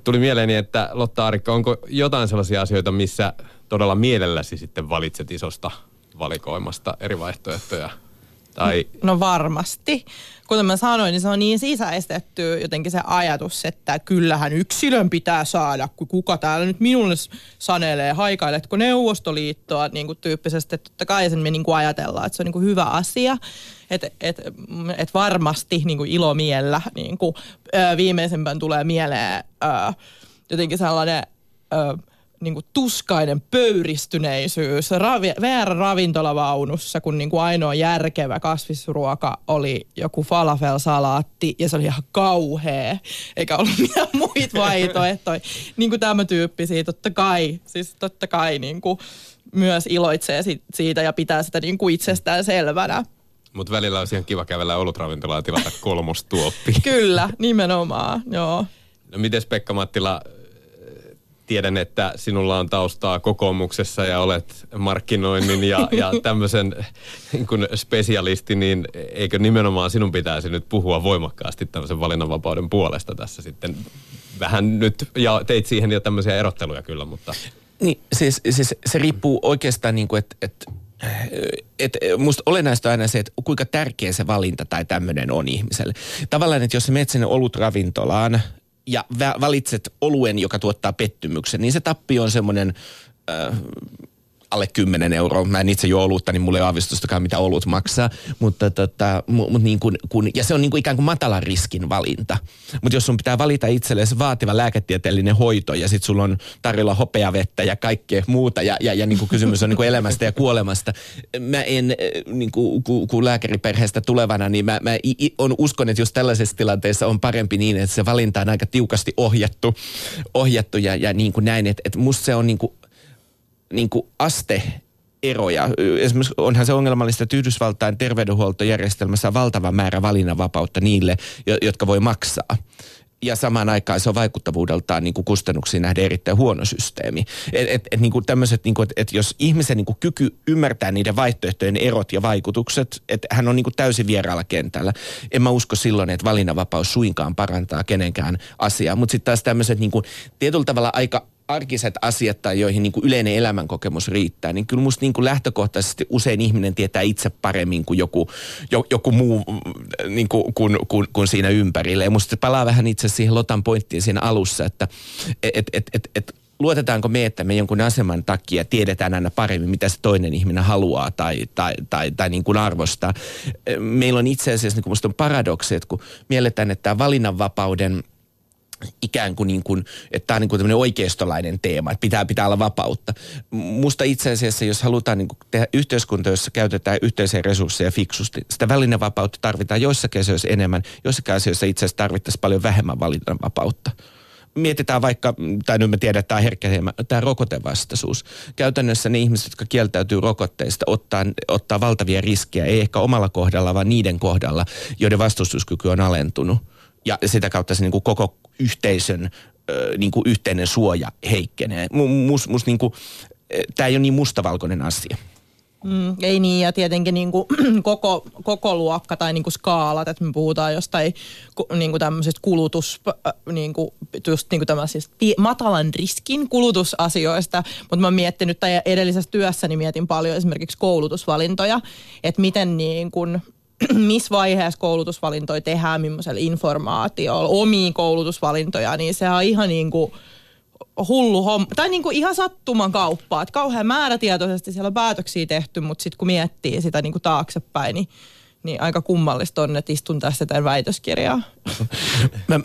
tuli mieleeni, että Lotta Arikka, onko jotain sellaisia asioita, missä todella mielelläsi sitten valitset isosta valikoimasta eri vaihtoehtoja? Tai... No varmasti. Kuten mä sanoin, niin se on niin sisäistetty jotenkin se ajatus, että kyllähän yksilön pitää saada, kun kuka täällä nyt minulle sanelee, haikailetko Neuvostoliittoa niin kuin tyyppisesti, totta kai sen me niin kuin ajatellaan, että se on niin kuin hyvä asia. Että et, et varmasti niin kuin ilomiellä niin kuin, viimeisempään tulee mieleen jotenkin sellainen niin kuin tuskainen pöyristyneisyys ravi, VR-ravintolavaunussa, kun niin kuin ainoa järkevä kasvisruoka oli joku falafel-salaatti ja se oli ihan kauhea, eikä ollut mitään muita vaihtoehtoja. <laughs> niin kuin tämä tyyppisiä, totta kai, siis totta kai niin kuin myös iloitsee siitä ja pitää sitä niin kuin itsestään selvänä. Mutta välillä olisi ihan kiva kävellä olutravintolaa ja tilata kolmostuoppi. Kyllä, nimenomaan, joo. No mites Pekka Mattila, tiedän, että sinulla on taustaa kokoomuksessa ja olet markkinoinnin ja, ja <laughs> tämmöisen niin kuin spesialisti, niin eikö nimenomaan sinun pitäisi nyt puhua voimakkaasti tämmöisen valinnanvapauden puolesta tässä sitten? Vähän nyt, ja teit siihen jo tämmöisiä erotteluja kyllä, mutta... Niin, siis, siis se riippuu oikeastaan niin kuin, että... että et musta olennaista on aina se, että kuinka tärkeä se valinta tai tämmöinen on ihmiselle. Tavallaan, että jos sä menet sinne olutravintolaan ja valitset oluen, joka tuottaa pettymyksen, niin se tappi on semmoinen äh, alle 10 euroa. Mä en itse juo olutta, niin mulla ei ole aavistustakaan, mitä olut maksaa. Mutta tota, mut niin kun, kun, ja se on niin kuin ikään kuin matalan riskin valinta. Mutta jos sun pitää valita itsellesi vaativa lääketieteellinen hoito ja sitten sulla on tarjolla hopeavettä ja kaikkea muuta ja, ja, ja niin kuin kysymys on niin kuin elämästä ja kuolemasta. Mä en, niin kuin, kun, kun lääkäriperheestä tulevana, niin mä, mä on uskon, että jos tällaisessa tilanteessa on parempi niin, että se valinta on aika tiukasti ohjattu, ohjattu ja, ja niin kuin näin. Että, että musta se on niin kuin niin kuin aste eroja. Esimerkiksi onhan se ongelmallista, että Yhdysvaltain terveydenhuoltojärjestelmässä on valtava määrä valinnanvapautta niille, jotka voi maksaa. Ja samaan aikaan se on vaikuttavuudeltaan niin kuin kustannuksiin nähden erittäin huono systeemi. Et, et, et, niin kuin tämmöset, niin kuin, et, et jos ihmisen niin kuin kyky ymmärtää niiden vaihtoehtojen erot ja vaikutukset, että hän on niin kuin täysin vieraalla kentällä. En mä usko silloin, että valinnanvapaus suinkaan parantaa kenenkään asiaa. Mutta sitten taas tämmöiset niin kuin, tietyllä tavalla aika arkiset asiat tai joihin niin kuin yleinen elämänkokemus riittää, niin kyllä musta niin kuin lähtökohtaisesti usein ihminen tietää itse paremmin kuin joku, joku muu niin kuin, kuin, kuin, kuin siinä ympärillä. Ja musta palaa vähän itse siihen Lotan pointtiin siinä alussa, että et, et, et, et, luotetaanko me, että me jonkun aseman takia tiedetään aina paremmin, mitä se toinen ihminen haluaa tai, tai, tai, tai niin kuin arvostaa. Meillä on itse asiassa, niin kuin musta on paradoksi, että kun mielletään, että tämä valinnanvapauden – ikään kuin, niin kuin että tämä on niin kuin tämmöinen oikeistolainen teema, että pitää, pitää olla vapautta. Musta itse asiassa, jos halutaan niin kuin tehdä yhteiskunta, jossa käytetään yhteisiä resursseja fiksusti, sitä valinnanvapautta tarvitaan joissakin asioissa enemmän, joissakin asioissa itse asiassa tarvittaisiin paljon vähemmän valinnanvapautta mietitään vaikka, tai nyt me tiedetään, tämä herkkä teema, tämä rokotevastaisuus. Käytännössä ne ihmiset, jotka kieltäytyy rokotteista, ottaa, ottaa valtavia riskejä, ei ehkä omalla kohdalla, vaan niiden kohdalla, joiden vastustuskyky on alentunut. Ja sitä kautta se niin kuin koko yhteisön niin kuin yhteinen suoja heikkenee. Mus, mus niin kuin, tämä ei ole niin mustavalkoinen asia. Mm, ei niin, ja tietenkin niin kuin <clears throat> koko, koko luokka tai niin kuin skaalat, että me puhutaan jostain niin kuin tämmöisistä kulutus, niin kuin, just niin kuin tämmöisistä matalan riskin kulutusasioista, mutta mä oon miettinyt, tai edellisessä työssäni mietin paljon esimerkiksi koulutusvalintoja, että miten niin kuin, <clears throat> missä vaiheessa koulutusvalintoja tehdään, millaisella informaatiolla, omiin koulutusvalintoja, niin se on ihan niin kuin hullu homma. Tai niin kuin ihan sattuman kauppaa. Että kauhean määrätietoisesti siellä on päätöksiä tehty, mutta sitten kun miettii sitä niin kuin taaksepäin, niin niin aika kummallista on, että istun tässä tämän väitöskirjaa. <laughs> mä,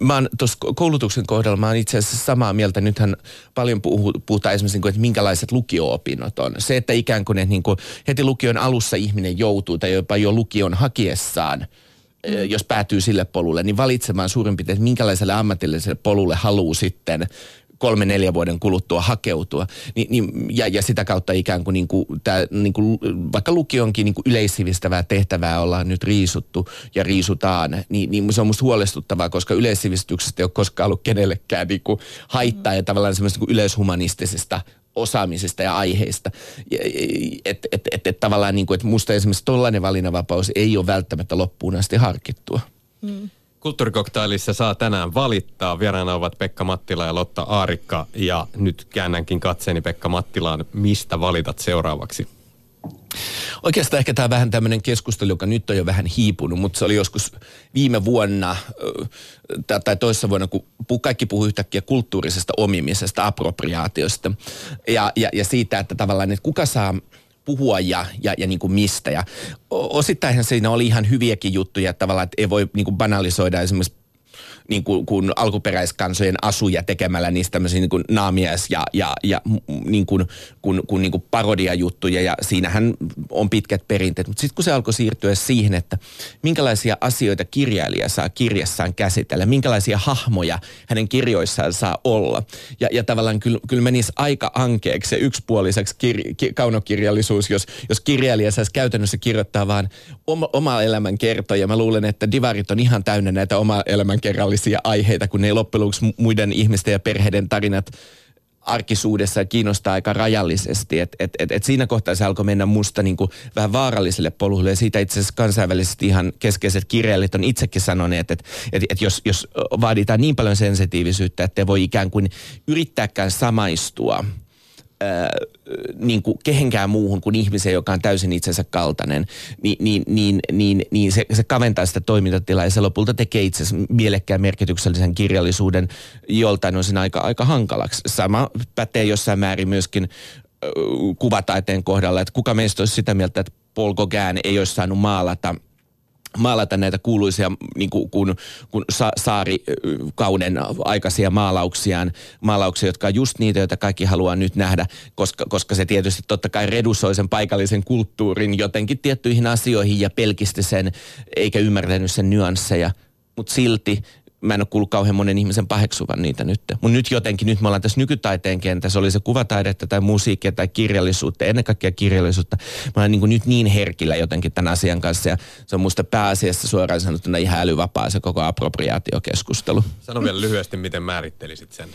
mä oon tuossa koulutuksen kohdalla, mä oon itse asiassa samaa mieltä. Nythän paljon puhu, puhutaan esimerkiksi, niin että minkälaiset lukio-opinnot on. Se, että ikään kuin, että niin kuin heti lukion alussa ihminen joutuu tai jopa jo lukion hakiessaan mm. jos päätyy sille polulle, niin valitsemaan suurin piirtein, että minkälaiselle ammatilliselle polulle haluaa sitten kolme neljä vuoden kuluttua hakeutua. Ni, niin, ja, ja sitä kautta ikään kuin, niin kuin, tää, niin kuin vaikka lukionkin niin kuin yleissivistävää tehtävää ollaan nyt riisuttu ja riisutaan, niin, niin se on musta huolestuttavaa, koska yleissivistyksestä ei ole koskaan ollut kenellekään niin kuin haittaa ja tavallaan semmoista niin yleishumanistisesta osaamisesta ja aiheista. Että et, et, et, tavallaan niin kuin, että musta esimerkiksi tollainen valinnanvapaus ei ole välttämättä loppuun asti harkittua. Hmm. Kulttuurikoktailissa saa tänään valittaa. Vieraana ovat Pekka Mattila ja Lotta Aarikka. Ja nyt käännänkin katseeni Pekka Mattilaan. Mistä valitat seuraavaksi? Oikeastaan ehkä tämä vähän tämmöinen keskustelu, joka nyt on jo vähän hiipunut, mutta se oli joskus viime vuonna tai toissa vuonna, kun kaikki puhuu yhtäkkiä kulttuurisesta omimisesta, apropriaatiosta ja, ja, ja siitä, että tavallaan, että kuka saa puhua ja, ja, ja niin kuin mistä. Ja osittainhan siinä oli ihan hyviäkin juttuja, tavallaan, että ei voi niin kuin banalisoida esimerkiksi niin kuin, kuin alkuperäiskansojen asuja tekemällä niistä tämmöisiä niin kuin naamies ja, ja, ja niin kuin, kun, kun niin kuin parodiajuttuja ja siinähän on pitkät perinteet. Mutta sitten kun se alkoi siirtyä siihen, että minkälaisia asioita kirjailija saa kirjassaan käsitellä, minkälaisia hahmoja hänen kirjoissaan saa olla. Ja, ja tavallaan kyllä, kyllä menisi aika ankeeksi se yksipuoliseksi kir, ki, kaunokirjallisuus, jos, jos kirjailija saisi käytännössä kirjoittaa vaan oma, oma elämän kertoja. Mä luulen, että divarit on ihan täynnä näitä oma elämän kerrallisia aiheita, kun ne loppujen lopuksi muiden ihmisten ja perheiden tarinat arkisuudessa kiinnostaa aika rajallisesti. Et, et, et, et siinä kohtaa se alkoi mennä musta niin kuin vähän vaaralliselle polulle. Ja siitä itse asiassa kansainvälisesti ihan keskeiset kirjailijat on itsekin sanoneet, että et, et jos, jos vaaditaan niin paljon sensitiivisyyttä, että voi ikään kuin yrittääkään samaistua – niin kuin kehenkään muuhun kuin ihmiseen, joka on täysin itsensä kaltainen, niin, niin, niin, niin, niin se, se kaventaa sitä toimintatilaa ja se lopulta tekee itse mielekkään merkityksellisen kirjallisuuden joltain osin aika, aika hankalaksi. Sama pätee jossain määrin myöskin kuvataiteen kohdalla, että kuka meistä olisi sitä mieltä, että Paul Gauguin ei olisi saanut maalata – maalata näitä kuuluisia niin kuin, kun, kun sa, saarikauden aikaisia maalauksiaan, maalauksia, jotka on just niitä, joita kaikki haluaa nyt nähdä, koska, koska se tietysti totta kai redusoi sen paikallisen kulttuurin jotenkin tiettyihin asioihin ja pelkisti sen, eikä ymmärtänyt sen nyansseja. Mutta silti mä en ole kuullut kauhean monen ihmisen paheksuvan niitä nyt. Mutta nyt jotenkin, nyt me ollaan tässä nykytaiteen kentässä, oli se kuvataidetta tai musiikkia tai kirjallisuutta, ennen kaikkea kirjallisuutta. Mä olen niin nyt niin herkillä jotenkin tämän asian kanssa ja se on musta pääasiassa suoraan sanottuna ihan älyvapaa se koko appropriaatiokeskustelu. Sano vielä lyhyesti, miten määrittelisit sen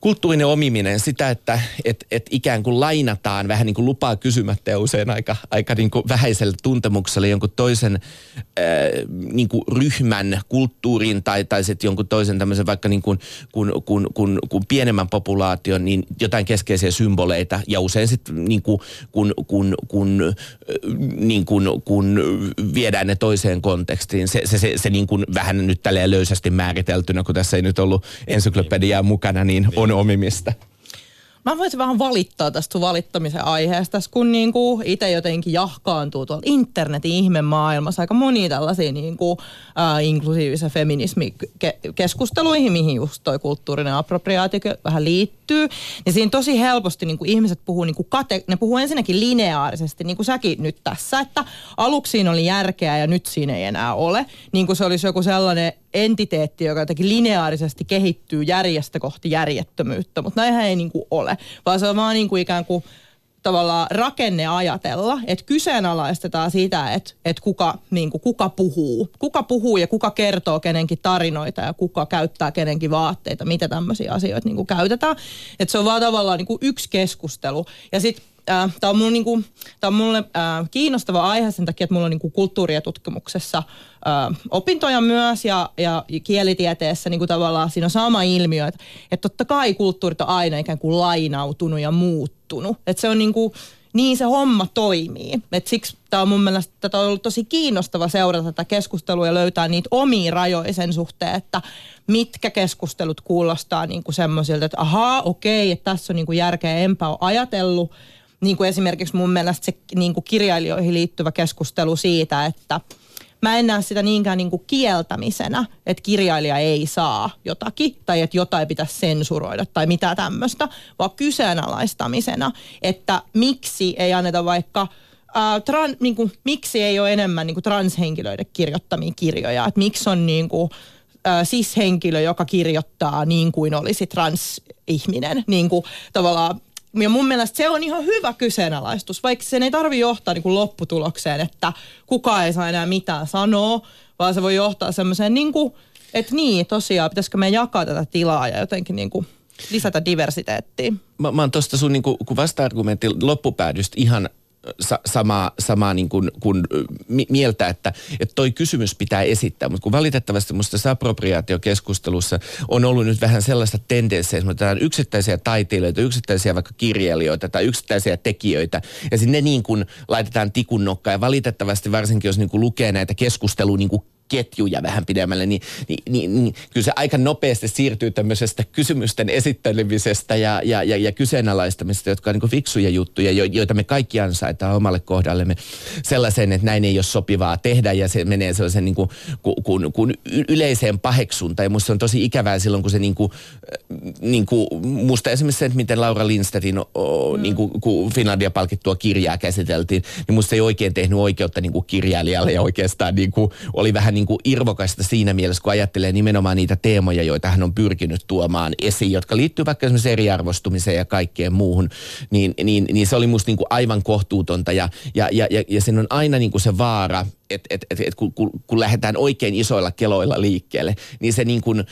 kulttuurinen omiminen, sitä, että et, et ikään kuin lainataan vähän niin kuin lupaa kysymättä ja usein aika, aika niin kuin vähäisellä tuntemuksella jonkun toisen äh, niin kuin ryhmän kulttuurin tai, tai sitten jonkun toisen tämmöisen vaikka niin kuin, kun, kun, kun, kun pienemmän populaation, niin jotain keskeisiä symboleita ja usein sitten niin kuin, kun, kun, kun, niin kuin, kun viedään ne toiseen kontekstiin, se, se, se, se niin kuin vähän nyt tälleen löysästi määriteltynä, kun tässä ei nyt ollut ensyklopediaa mukana, niin. on on omimista. Mä voisin vähän valittaa tästä sun valittamisen aiheesta, kun niinku itse jotenkin jahkaantuu tuolla internetin ihmemaailmassa aika moni tällaisia niinku, äh, inklusiivisen feminismikeskusteluihin, mihin just toi kulttuurinen appropriaatio vähän liittyy. Niin siinä tosi helposti niinku ihmiset puhuu, niinku kate, ne puhuu ensinnäkin lineaarisesti, niin kuin säkin nyt tässä, että aluksi siinä oli järkeä ja nyt siinä ei enää ole. Niin kuin se olisi joku sellainen entiteetti, joka jotenkin lineaarisesti kehittyy järjestä kohti järjettömyyttä, mutta näinhän ei niin kuin ole, vaan se on vaan niin kuin ikään kuin tavallaan rakenne ajatella, että kyseenalaistetaan sitä, että, että kuka, niin kuin, kuka puhuu. Kuka puhuu ja kuka kertoo kenenkin tarinoita ja kuka käyttää kenenkin vaatteita, mitä tämmöisiä asioita niin kuin käytetään. Että se on vaan tavallaan niin kuin yksi keskustelu. Ja sitten äh, tämä on, mulle, niinku, tää on mulle äh, kiinnostava aihe sen takia, että mulla on niinku kulttuuri- ja tutkimuksessa äh, opintoja myös ja, ja kielitieteessä niinku tavallaan siinä on sama ilmiö, että, että totta kai kulttuurit on aina ikään kuin lainautunut ja muuttunut. Että se on niinku, niin se homma toimii. Et siksi tämä on mun mielestä tätä on ollut tosi kiinnostava seurata tätä keskustelua ja löytää niitä omia rajoja sen suhteen, että mitkä keskustelut kuulostaa niinku semmoisilta, että ahaa, okei, että tässä on niinku järkeä, enpä ole ajatellut – niin kuin esimerkiksi mun mielestä se niin kuin kirjailijoihin liittyvä keskustelu siitä, että mä en näe sitä niinkään niin kuin kieltämisenä, että kirjailija ei saa jotakin tai että jotain pitäisi sensuroida tai mitä tämmöistä, vaan kyseenalaistamisena, että miksi ei anneta vaikka Äh, tran, niin kuin, miksi ei ole enemmän niin kuin transhenkilöiden kirjoittamia kirjoja, että miksi on niin kuin, äh, cis-henkilö, joka kirjoittaa niin kuin olisi transihminen, niin kuin tavallaan ja mun mielestä se on ihan hyvä kyseenalaistus, vaikka sen ei tarvi johtaa niin kuin lopputulokseen, että kukaan ei saa enää mitään sanoa, vaan se voi johtaa semmoiseen niin että niin tosiaan, pitäisikö me jakaa tätä tilaa ja jotenkin niin kuin lisätä diversiteettiä. Mä, mä oon tuosta sun niin kuin, vasta-argumentin loppupäädystä ihan sa- samaa, samaa niin kuin, kuin mieltä, että, että toi kysymys pitää esittää, mutta kun valitettavasti musta tässä appropriaatiokeskustelussa on ollut nyt vähän sellaista tendenssiä, että yksittäisiä taiteilijoita, yksittäisiä vaikka kirjailijoita tai yksittäisiä tekijöitä ja sinne niin kuin laitetaan tikun nokkaan. Ja valitettavasti varsinkin jos niin kuin lukee näitä keskustelua niin kuin ketjuja vähän pidemmälle, niin, niin, niin, niin kyllä se aika nopeasti siirtyy tämmöisestä kysymysten esittelemisestä ja, ja, ja, ja kyseenalaistamisesta, jotka on niin fiksuja juttuja, jo, joita me kaikki ansaitaan omalle kohdallemme sellaiseen, että näin ei ole sopivaa tehdä ja se menee sellaisen niin kuin, ku, ku, ku yleiseen paheksuntaan. Ja musta se on tosi ikävää silloin, kun se niin kuin, niin kuin, musta esimerkiksi se, että miten Laura Lindstedin, mm. niin kuin, kun Finlandia palkittua kirjaa käsiteltiin, niin musta ei oikein tehnyt oikeutta niin kuin kirjailijalle ja oikeastaan niin kuin, oli vähän niin kuin irvokasta siinä mielessä, kun ajattelee nimenomaan niitä teemoja, joita hän on pyrkinyt tuomaan esiin, jotka liittyy vaikka esimerkiksi eriarvostumiseen ja kaikkeen muuhun, niin, niin, niin se oli musta niin kuin aivan kohtuutonta. Ja, ja, ja, ja, ja siinä on aina niin kuin se vaara, että et, et, et, kun, kun, kun lähdetään oikein isoilla keloilla liikkeelle, niin se niin kuin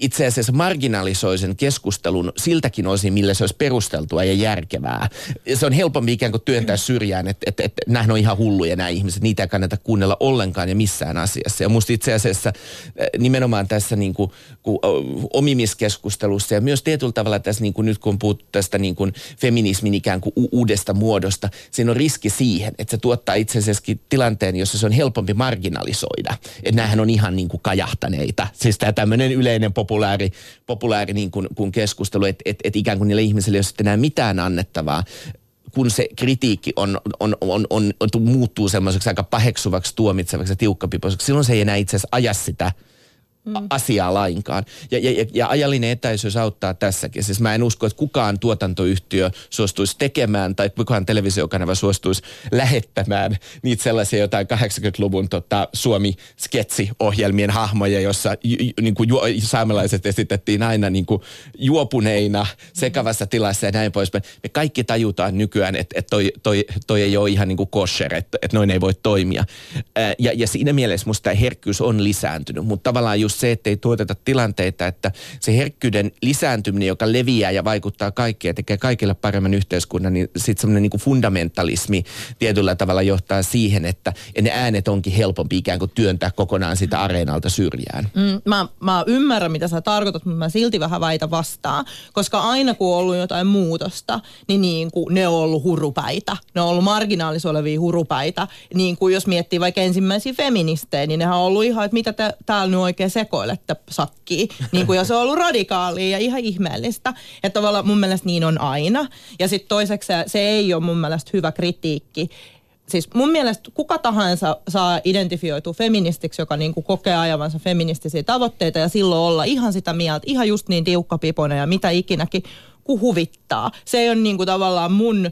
itse asiassa marginalisoi sen keskustelun siltäkin osin, millä se olisi perusteltua ja järkevää. Se on helpompi ikään kuin työntää syrjään, että et, et, nämähän on ihan hulluja nämä ihmiset, niitä ei kannata kuunnella ollenkaan ja missään asiassa. Ja musta itse asiassa nimenomaan tässä niin kuin, kun, omimiskeskustelussa ja myös tietyllä tavalla tässä niin kuin nyt kun puhuttu tästä niin kuin feminismin ikään kuin u- uudesta muodosta, siinä on riski siihen, että se tuottaa itse asiassa tilanteen, jossa se on helpompi marginalisoida. Että näähän on ihan niin kuin kajahtaneita. Siis tämä tämmöinen yleinen populääri, populääri niin kuin, kuin keskustelu, että et, et ikään kuin niille ihmisille ei ole sitten enää mitään annettavaa. Kun se kritiikki on, on, on, on, on muuttuu semmoiseksi aika paheksuvaksi, tuomitsevaksi ja tiukkapipoiseksi, silloin se ei enää itse asiassa aja sitä mm. asiaa lainkaan. Ja, ja, ja ajallinen etäisyys auttaa tässäkin. Siis mä en usko, että kukaan tuotantoyhtiö suostuisi tekemään tai kukaan televisiokanava suostuisi lähettämään niitä sellaisia jotain 80-luvun tota, Suomi-sketsiohjelmien hahmoja, jossa ju, niin kuin ju, saamelaiset esitettiin aina niin kuin juopuneina sekavassa tilassa ja näin poispäin. Me kaikki tajutaan nykyään, että, että toi, toi, toi ei ole ihan niin kuin kosher, että, että noin ei voi toimia. Ja, ja siinä mielessä musta tämä herkkyys on lisääntynyt, mutta tavallaan just se, että ei tuoteta tilanteita, että se herkkyyden lisääntyminen, joka leviää ja vaikuttaa kaikkeen tekee kaikille paremman yhteiskunnan, niin sitten semmoinen niin fundamentalismi tietyllä tavalla johtaa siihen, että ne äänet onkin helpompi ikään kuin työntää kokonaan sitä areenalta syrjään. Mm, mä, mä ymmärrän, mitä sä tarkoitat, mutta mä silti vähän väitä vastaan, koska aina kun on ollut jotain muutosta, niin, niin kuin ne on ollut hurupäitä. Ne on ollut marginaalisolevia hurupäitä. Niin kuin jos miettii vaikka ensimmäisiä feministejä, niin nehän on ollut ihan, että mitä täällä nyt oikein sekoilette sakkiin. <laughs> Niin kuin, ja se on ollut radikaalia ja ihan ihmeellistä. Että tavallaan mun mielestä niin on aina. Ja sitten toiseksi se, ei ole mun mielestä hyvä kritiikki siis mun mielestä kuka tahansa saa identifioitua feministiksi, joka niin kuin kokee ajavansa feministisiä tavoitteita ja silloin olla ihan sitä mieltä, ihan just niin tiukkapipoinen ja mitä ikinäkin, kuin huvittaa. Se ei ole niin kuin tavallaan mun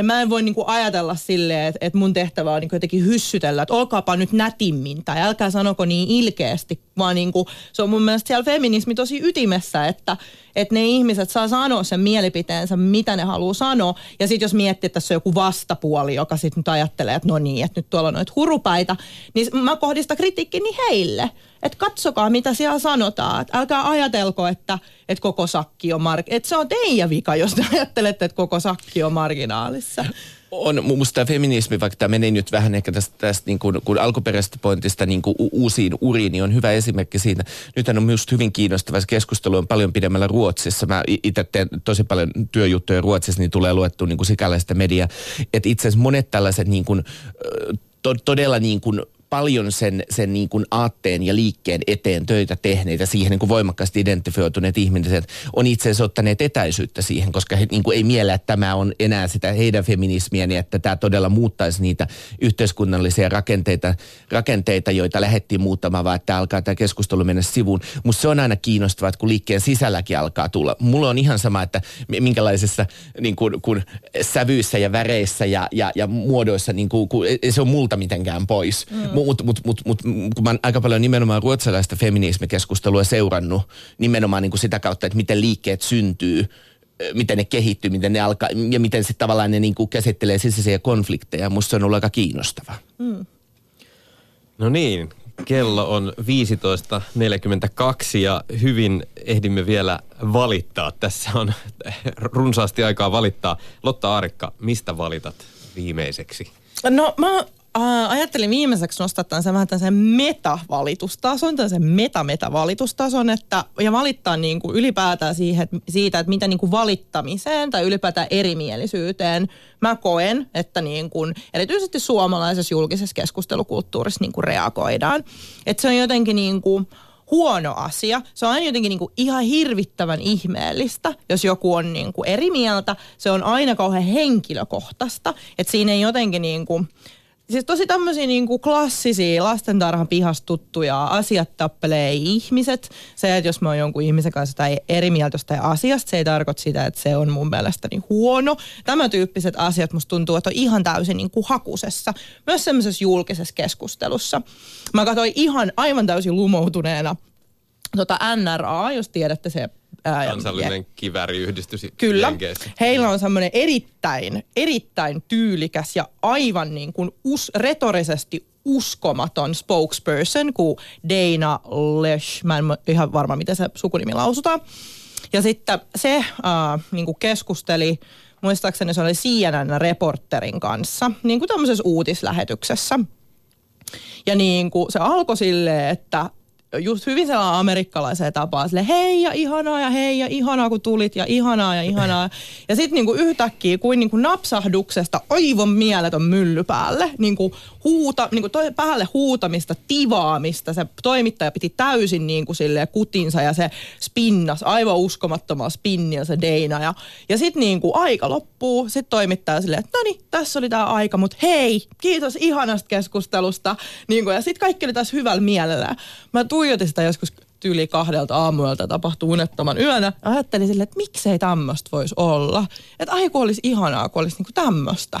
Ja mä en voi niinku ajatella silleen, että, että mun tehtävä on niinku jotenkin hyssytellä, että olkaapa nyt nätimmin tai älkää sanoko niin ilkeästi, vaan niinku, se on mun mielestä siellä feminismi tosi ytimessä, että, että ne ihmiset saa sanoa sen mielipiteensä, mitä ne haluaa sanoa. Ja sitten jos miettii, että tässä on joku vastapuoli, joka sitten nyt ajattelee, että no niin, että nyt tuolla on noita hurupäitä, niin mä kohdistan kritiikkini heille. Että katsokaa, mitä siellä sanotaan. Et älkää ajatelko, että, että koko sakki on mark... Että se on teidän vika, jos te ajattelette, että koko sakki on marginaalissa on musta tämä feminismi, vaikka tämä menee nyt vähän ehkä tästä, tästä niin kuin, kun alkuperäisestä pointista niin kuin uusiin uriin, niin on hyvä esimerkki siitä. Nythän on myös hyvin kiinnostava keskustelu on paljon pidemmällä Ruotsissa. Mä itse teen tosi paljon työjuttuja Ruotsissa, niin tulee luettu niin kuin sikäläistä mediaa. Että itse asiassa monet tällaiset niin kuin, to, todella niin kuin paljon sen, sen niin kuin aatteen ja liikkeen eteen töitä tehneitä, siihen niin kuin voimakkaasti identifioituneet ihmiset on itse asiassa ottaneet etäisyyttä siihen, koska he niin kuin ei miellä, että tämä on enää sitä heidän feminismiä, niin että tämä todella muuttaisi niitä yhteiskunnallisia rakenteita, rakenteita joita lähdettiin muuttamaan, vaan että alkaa tämä keskustelu mennä sivuun. Mutta se on aina kiinnostavaa, että kun liikkeen sisälläkin alkaa tulla. Mulla on ihan sama, että minkälaisessa niin kuin, kun sävyissä ja väreissä ja, ja, ja muodoissa, niin kuin, kun, se on multa mitenkään pois. Mm mutta mut, mut, mut, kun mä oon aika paljon nimenomaan ruotsalaista feminismikeskustelua seurannut nimenomaan niin kuin sitä kautta, että miten liikkeet syntyy, miten ne kehittyy, miten ne alkaa ja miten sitten tavallaan ne niin kuin käsittelee sisäisiä konflikteja. Musta se on ollut aika kiinnostava. Mm. No niin, kello on 15.42 ja hyvin ehdimme vielä valittaa. Tässä on <laughs> runsaasti aikaa valittaa. Lotta Arikka, mistä valitat viimeiseksi? No mä Äh, ajattelin viimeiseksi nostaa tämän vähän tämän meta-valitustason, tämän meta-meta-valitustason, että, ja valittaa niin kuin ylipäätään siihen, siitä, että mitä niin kuin valittamiseen tai ylipäätään erimielisyyteen mä koen, että niin kuin, erityisesti suomalaisessa julkisessa keskustelukulttuurissa niin kuin reagoidaan. Että se on jotenkin niin kuin, huono asia. Se on aina jotenkin niin kuin ihan hirvittävän ihmeellistä, jos joku on niin kuin eri mieltä. Se on aina kauhean henkilökohtaista. Että siinä ei jotenkin niin kuin, siis tosi tämmöisiä niin kuin klassisia lastentarhan pihasta tuttuja asiat tappelee ihmiset. Se, että jos mä oon jonkun ihmisen kanssa tai eri mieltä jostain asiasta, se ei tarkoita sitä, että se on mun mielestäni huono. Tämä tyyppiset asiat musta tuntuu, että on ihan täysin niin kuin hakusessa. Myös semmoisessa julkisessa keskustelussa. Mä katsoin ihan aivan täysin lumoutuneena tota NRA, jos tiedätte se Ää, Kansallinen kiväriyhdistys Kyllä. Jenkeissä. Heillä on semmoinen erittäin, erittäin tyylikäs ja aivan niin kuin us, retorisesti uskomaton spokesperson kuin Dana Lesh. Mä en ihan varma, miten se sukunimi lausutaan. Ja sitten se äh, niin kuin keskusteli, muistaakseni se oli CNN-reporterin kanssa, niin kuin tämmöisessä uutislähetyksessä. Ja niin kuin se alkoi silleen, että just hyvin sellainen amerikkalaiseen tapaan, sille hei ja ihanaa ja hei ja ihanaa kun tulit ja ihanaa ja ihanaa. Ja sitten niinku yhtäkkiä kuin niinku napsahduksesta aivan mieletön mylly päälle, niinku huuta, niinku toi, päälle huutamista, tivaamista. Se toimittaja piti täysin niinku sille kutinsa ja se spinnas, aivan uskomattomaa spinnia se Deina. Ja, ja sitten niinku aika loppuu, sitten toimittaja silleen, että no niin, tässä oli tämä aika, mutta hei, kiitos ihanasta keskustelusta. Niinku, ja sitten kaikki oli tässä hyvällä mielellä. Mä tuijotin sitä joskus tyyli kahdelta aamuilta tapahtuu unettoman yönä. Ajattelin sille, että miksei tämmöistä voisi olla. Että ai kun olisi ihanaa, kun olisi niinku tämmöistä.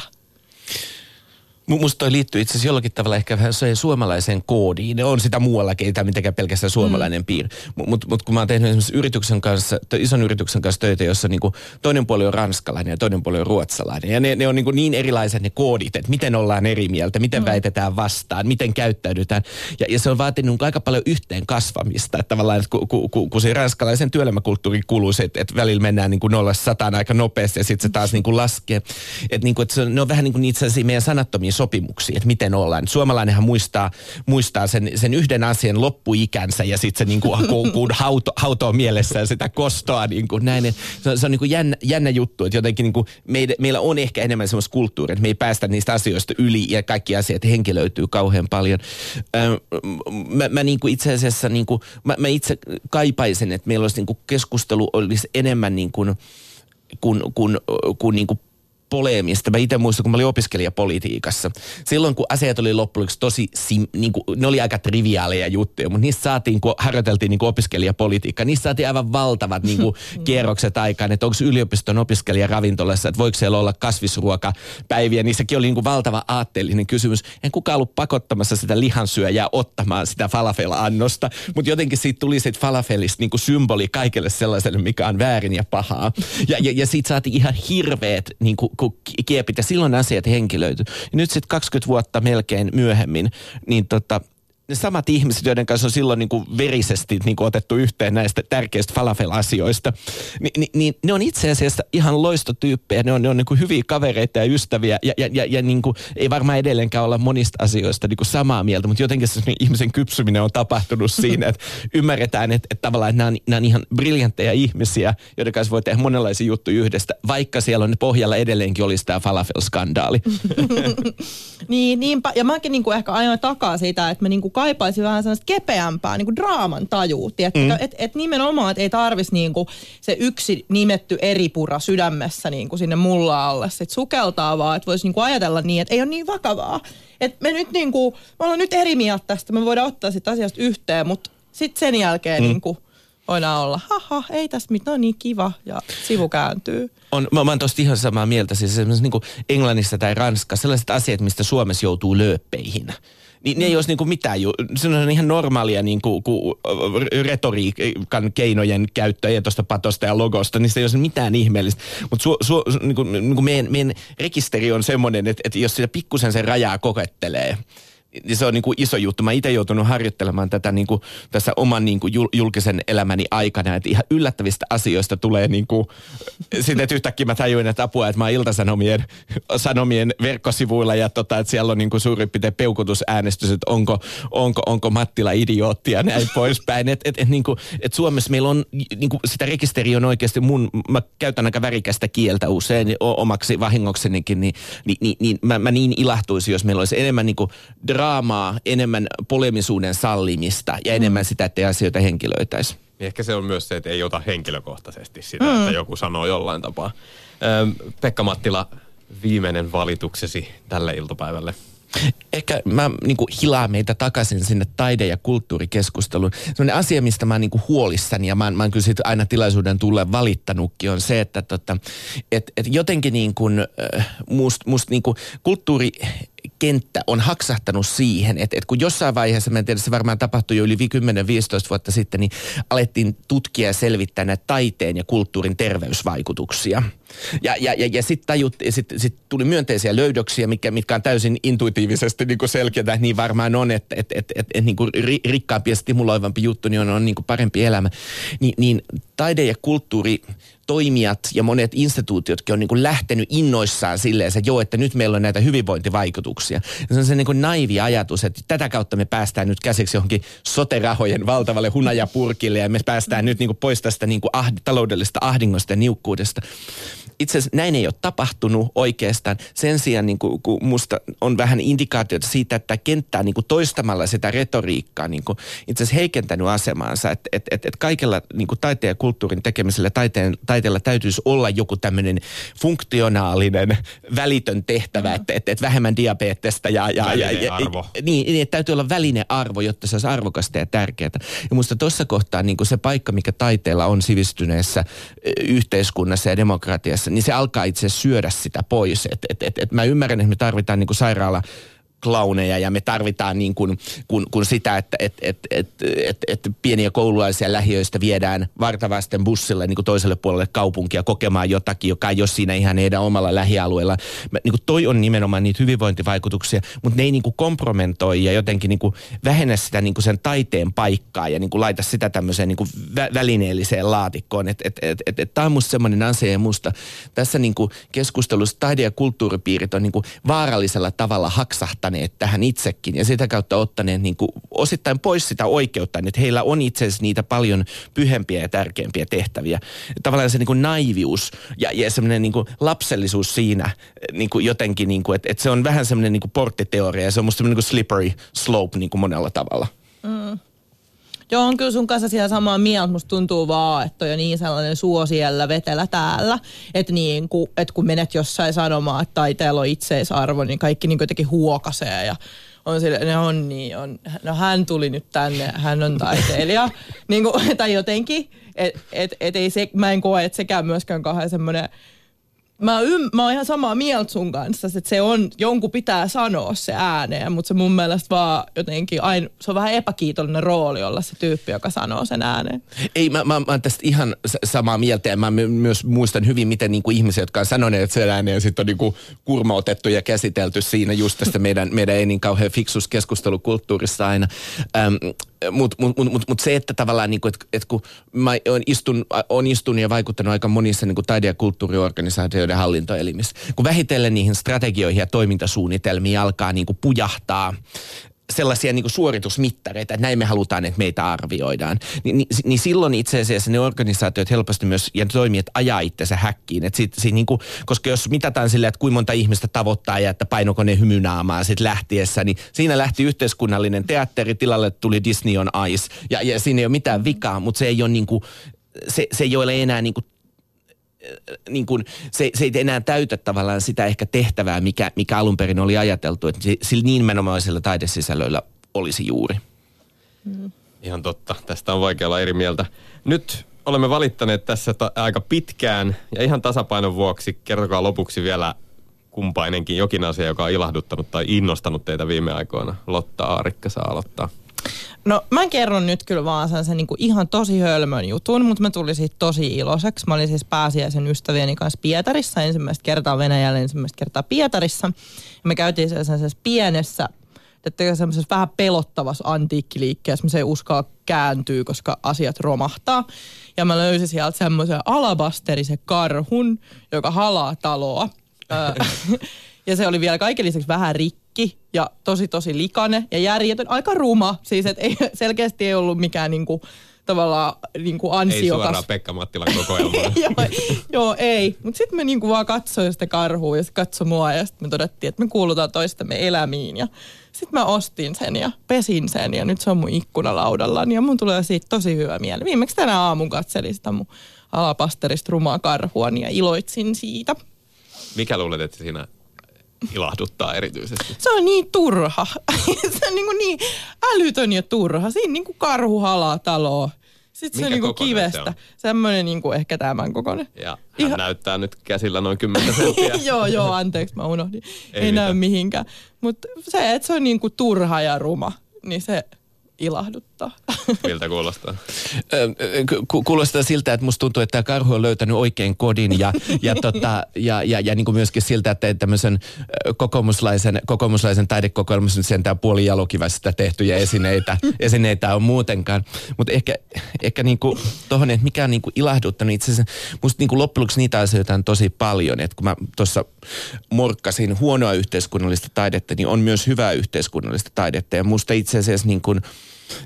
Musta toi liittyy itse asiassa jollakin tavalla ehkä vähän suomalaiseen koodiin. On sitä muuallakin, ei tämä mitenkään pelkästään suomalainen mm. piirre. Mutta mut kun mä oon tehnyt esimerkiksi yrityksen kanssa, ison yrityksen kanssa töitä, jossa niinku toinen puoli on ranskalainen ja toinen puoli on ruotsalainen. Ja ne, ne on niinku niin erilaiset ne koodit, että miten ollaan eri mieltä, miten mm. väitetään vastaan, miten käyttäydytään. Ja, ja se on vaatinut aika paljon yhteen kasvamista. Että tavallaan, että kun ku, ku, ku se ranskalaisen työelämäkulttuuri kuuluu se, että, että välillä mennään niinku nolla sataan aika nopeasti ja sitten se taas niinku laskee. Että niinku, et se, ne on vähän niin kuin itse asiassa meidän sanattomia sopimuksia, että miten ollaan. Suomalainenhan muistaa, muistaa sen, sen yhden asian loppuikänsä ja sitten se <laughs> niin kuin, kun, hauto, hautoo mielessään sitä kostoa niin kuin näin. Se on, se on niin kuin jännä, jännä juttu, että jotenkin niin kuin meillä, meillä on ehkä enemmän semmoista kulttuuria, että me ei päästä niistä asioista yli ja kaikki asiat henkilöityy kauhean paljon. mä, mä niin kuin itse asiassa, niin kuin, mä, mä itse kaipaisen, että meillä olisi niin kuin keskustelu olisi enemmän niin kuin, kun, kun, kun niin kuin poleemista. Mä itse muistan, kun mä olin opiskelijapolitiikassa. Silloin, kun asiat oli loppujen tosi, sim, niin kuin, ne oli aika triviaaleja juttuja, mutta niissä saatiin, kun harjoiteltiin niin kuin opiskelijapolitiikkaa, niissä saatiin aivan valtavat niin kuin, <laughs> kierrokset aikaan, että onko yliopiston opiskelija ravintolassa, että voiko siellä olla kasvisruokapäiviä. Niissäkin oli niin kuin valtava aatteellinen kysymys. En kukaan ollut pakottamassa sitä lihansyöjää ottamaan sitä falafel-annosta, mutta jotenkin siitä tuli sit falafelista niin kuin symboli kaikelle sellaiselle, mikä on väärin ja pahaa. Ja, ja, ja siitä saatiin ihan hirveät niin kuin, kiepit ja silloin asiat henkilöity. Ja nyt sitten 20 vuotta melkein myöhemmin, niin tota, ne samat ihmiset, joiden kanssa on silloin niin kuin verisesti niin kuin otettu yhteen näistä tärkeistä falafel-asioista, niin, niin, niin ne on itse asiassa ihan loistotyyppejä. Ne on, ne on niin kuin hyviä kavereita ja ystäviä ja, ja, ja, ja niin kuin, ei varmaan edelleenkään olla monista asioista niin kuin samaa mieltä, mutta jotenkin se ihmisen kypsyminen on tapahtunut siinä, että ymmärretään, että, että tavallaan että nämä on, nämä on ihan briljantteja ihmisiä, joiden kanssa voi tehdä monenlaisia juttuja yhdestä, vaikka siellä on pohjalla edelleenkin olisi tämä falafel-skandaali. <laughs> niin, niinpä. Ja mäkin niin kuin ehkä ajoin takaa sitä, että me niin kuin kaipaisin vähän sellaista kepeämpää niin kuin draaman. Että mm. et, et nimenomaan, että ei tarvitsisi niin kuin se yksi nimetty eripura sydämessä niin kuin sinne mulla alle sit sukeltaa, vaan että voisi niin kuin ajatella niin, että ei ole niin vakavaa. Että me nyt niin kuin, me ollaan nyt eri mieltä tästä, me voidaan ottaa sitä asiasta yhteen, mutta sitten sen jälkeen mm. niin kuin, voidaan olla, haha, ei tässä mitään, on niin kiva ja sivu kääntyy. On, mä, mä oon tosta ihan samaa mieltä, siis niin kuin Englannissa tai Ranskassa, sellaiset asiat, mistä Suomessa joutuu lööppeihin niin ne ei olisi niinku mitään, ju- se on ihan normaalia niinku, ku, retoriikan keinojen käyttöä tuosta patosta ja logosta, niin se ei olisi mitään ihmeellistä. Mutta niinku, niinku meidän, meidän rekisteri on semmoinen, että, että jos sitä pikkusen sen rajaa kokettelee, se on niin kuin iso juttu. Mä itse joutunut harjoittelemaan tätä niin kuin tässä oman niin kuin julkisen elämäni aikana, että ihan yllättävistä asioista tulee niin kuin, sitten että yhtäkkiä mä tajuin, että apua, että mä oon Iltasanomien sanomien verkkosivuilla ja tota, että siellä on niin kuin suurin piirtein peukutusäänestys, että onko, onko, onko Mattila idiootti ja näin poispäin. Että et, et, niin kuin, et Suomessa meillä on, niin kuin sitä rekisteriä on oikeasti mun, mä käytän aika värikästä kieltä usein omaksi vahingoksenikin, niin, niin, niin, niin mä, mä niin ilahtuisin, jos meillä olisi enemmän niin kuin draamaa, enemmän polemisuuden sallimista ja enemmän mm. sitä, että asioita henkilöitäisi. Niin ehkä se on myös se, että ei ota henkilökohtaisesti sitä, mm. että joku sanoo jollain tapaa. Pekka Mattila, viimeinen valituksesi tälle iltapäivälle. Ehkä mä niin kuin hilaan meitä takaisin sinne taide- ja kulttuurikeskusteluun. Sellainen asia, mistä mä oon niin kuin huolissani ja mä, oon, mä oon kyllä aina tilaisuuden tulle valittanutkin on se, että tota, et, et jotenkin niin kuin, äh, must, must niin kuin kulttuuri kenttä on haksahtanut siihen, että, että kun jossain vaiheessa, mä en tiedä, se varmaan tapahtui jo yli 10-15 vuotta sitten, niin alettiin tutkia ja selvittää näitä taiteen ja kulttuurin terveysvaikutuksia. Ja, ja, ja, ja sitten sit, sit tuli myönteisiä löydöksiä, mitkä, mitkä on täysin intuitiivisesti niin selkeitä, niin varmaan on, että et, et, et, et, niin rikkaampi ja stimuloivampi juttu niin on, on niin kuin elämä. Ni, niin taide ja kulttuuri toimijat ja monet instituutiotkin on niin kuin lähtenyt innoissaan silleen, että joo, että nyt meillä on näitä hyvinvointivaikutuksia. Ja se on se niin kuin naivi ajatus, että tätä kautta me päästään nyt käsiksi johonkin soterahojen valtavalle hunajapurkille ja me päästään nyt niin kuin pois tästä niin kuin ahd- taloudellisesta ahdingosta ja niukkuudesta itse asiassa näin ei ole tapahtunut oikeastaan. Sen sijaan niin kuin, kun musta on vähän indikaatioita siitä, että kenttää niin kuin toistamalla sitä retoriikkaa niin kuin itse asiassa heikentänyt asemaansa. Että et, et, et kaikella niin kuin taiteen ja kulttuurin tekemisellä taiteen, taiteella täytyisi olla joku tämmöinen funktionaalinen, välitön tehtävä, mm. että et, et vähemmän diabetesta ja, ja, ja, ja, arvo. Niin, niin, että täytyy olla arvo, jotta se olisi arvokasta ja tärkeää. Ja musta tuossa kohtaa niin kuin se paikka, mikä taiteella on sivistyneessä yhteiskunnassa ja demokratiassa, niin se alkaa itse syödä sitä pois. Et, et, et, et mä ymmärrän, että me tarvitaan niin kuin sairaala klauneja ja me tarvitaan niin kuin, kun, kun sitä, että et, et, et, et, et pieniä koululaisia lähiöistä viedään vartavasten bussille niin kuin toiselle puolelle kaupunkia kokemaan jotakin, joka ei ole siinä ihan heidän omalla lähialueella. Niin kuin toi on nimenomaan niitä hyvinvointivaikutuksia, mutta ne ei niin kuin kompromentoi ja jotenkin niin kuin vähennä sitä niin kuin sen taiteen paikkaa ja niin kuin laita sitä tämmöiseen niin kuin vä- välineelliseen laatikkoon. Että et, et, et, et, tämä on musta semmoinen asia ja musta tässä niin kuin keskustelussa taide- ja kulttuuripiirit on niin kuin vaarallisella tavalla haksahtanut ottaneet tähän itsekin ja sitä kautta ottaneet niin kuin osittain pois sitä oikeutta, että heillä on itse asiassa niitä paljon pyhempiä ja tärkeämpiä tehtäviä. Tavallaan se niin kuin naivius ja, ja semmoinen niin lapsellisuus siinä niin kuin jotenkin, niin kuin, että, että se on vähän semmoinen niin kuin porttiteoria ja se on musta semmoinen niin kuin slippery slope niin kuin monella tavalla. Mm. Joo, on kyllä sun kanssa siellä samaa mieltä. Musta tuntuu vaan, että on jo niin sellainen suo siellä vetelä täällä. Että niin, kun, et kun menet jossain sanomaan, että taiteella on itseisarvo, niin kaikki niin jotenkin huokasee ja on sille, ne on niin, on, no hän tuli nyt tänne, hän on taiteilija. <laughs> niin kuin, tai jotenkin, että et, et ei se, mä en koe, että sekään myöskään kahden semmoinen mä, ym, mä oon ihan samaa mieltä sun kanssa, että se on, jonkun pitää sanoa se ääneen, mutta se mun mielestä vaan jotenkin, aina, se on vähän epäkiitollinen rooli olla se tyyppi, joka sanoo sen ääneen. Ei, mä, mä, mä oon tästä ihan samaa mieltä ja mä myös muistan hyvin, miten niin kuin ihmiset, jotka on sanoneet sen ääneen, sitten on niin kuin kurmautettu ja käsitelty siinä just tästä meidän, meidän ei niin kauhean fiksus keskustelukulttuurissa aina. Ähm, mutta mut, mut, mut, mut se, että tavallaan, niin että et kun mä on, istun, on istunut ja vaikuttanut aika monissa niin taide- ja kulttuuriorganisaatioiden hallintoelimissä, kun vähitellen niihin strategioihin ja toimintasuunnitelmiin alkaa niin pujahtaa sellaisia niin suoritusmittareita, että näin me halutaan, että meitä arvioidaan, niin, niin, niin silloin itse asiassa ne organisaatiot helposti myös ja toimijat ajaa itsensä häkkiin. Et sit, sit niin kuin, koska jos mitataan silleen, että kuinka monta ihmistä tavoittaa ja että painoko ne hymynaamaan sit lähtiessä, niin siinä lähti yhteiskunnallinen teatteri, tilalle tuli Disney on Ice ja, ja siinä ei ole mitään vikaa, mutta se ei ole niin kuin, se, se ei ole enää niin kuin niin kuin, se, se ei enää täytä tavallaan sitä ehkä tehtävää, mikä, mikä alun perin oli ajateltu, että sillä niin menomaisilla taidesisällöillä olisi juuri. Mm. Ihan totta. Tästä on vaikea olla eri mieltä. Nyt olemme valittaneet tässä ta- aika pitkään ja ihan tasapainon vuoksi kertokaa lopuksi vielä kumpainenkin jokin asia, joka on ilahduttanut tai innostanut teitä viime aikoina. Lotta Aarikka saa aloittaa. No mä kerron nyt kyllä vaan sen, sen niinku ihan tosi hölmön jutun, mutta mä tulin siitä tosi iloiseksi. Mä olin siis pääsiäisen ystävieni kanssa Pietarissa ensimmäistä kertaa Venäjällä, ensimmäistä kertaa Pietarissa. Ja me käytiin sellaisessa pienessä että semmoisessa vähän pelottavassa antiikkiliikkeessä, missä ei uskalla kääntyä, koska asiat romahtaa. Ja mä löysin sieltä semmoisen alabasterisen karhun, joka halaa taloa. <laughs> ja se oli vielä kaiken lisäksi vähän rikki ja tosi tosi likane ja järjetön, aika ruma. Siis et ei, <laughs> selkeästi ei ollut mikään niinku, tavallaan niinku ansiokas. Ei suoraan Pekka Mattilan kokoelma. <laughs> joo, joo, ei. Mutta sitten me niinku vaan katsoin sitä karhua ja se katsoi mua ja sitten me todettiin, että me kuulutaan toistemme elämiin. Ja sitten mä ostin sen ja pesin sen ja nyt se on mun ikkunalaudalla. Ja mun tulee siitä tosi hyvä mieli. Viimeksi tänä aamun katselin sitä mun alapasterista rumaa karhua ja iloitsin siitä. Mikä luulet, että siinä ilahduttaa erityisesti? Se on niin turha. <laughs> se on niin, kuin niin älytön ja turha. Siinä niin kuin karhu halaa taloa. Sitten Minkä se on niinku kivestä. Se Semmoinen niinku ehkä tämän kokoinen. Ja hän Ihan... näyttää nyt käsillä noin 10 senttiä. <laughs> joo, joo, anteeksi, mä unohdin. Ei, Ei näy mihinkään. Mutta se, että se on niinku turha ja ruma, niin se ilahduttaa. Miltä kuulostaa? kuulostaa siltä, että musta tuntuu, että tämä karhu on löytänyt oikein kodin ja, ja, <laughs> tota, ja, ja, ja niin kuin myöskin siltä, että tämmöisen kokoomuslaisen, kokoomuslaisen taidekokoelmassa sentään puoli jalokivästä tehtyjä esineitä, <laughs> esineitä on muutenkaan. Mutta ehkä, ehkä niin kuin tohon, että mikä on niin kuin ilahduttanut itse asiassa, musta niin kuin loppujen niitä asioita on tosi paljon. Että kun mä tuossa morkkasin huonoa yhteiskunnallista taidetta, niin on myös hyvää yhteiskunnallista taidetta. Ja musta itse asiassa niin kuin,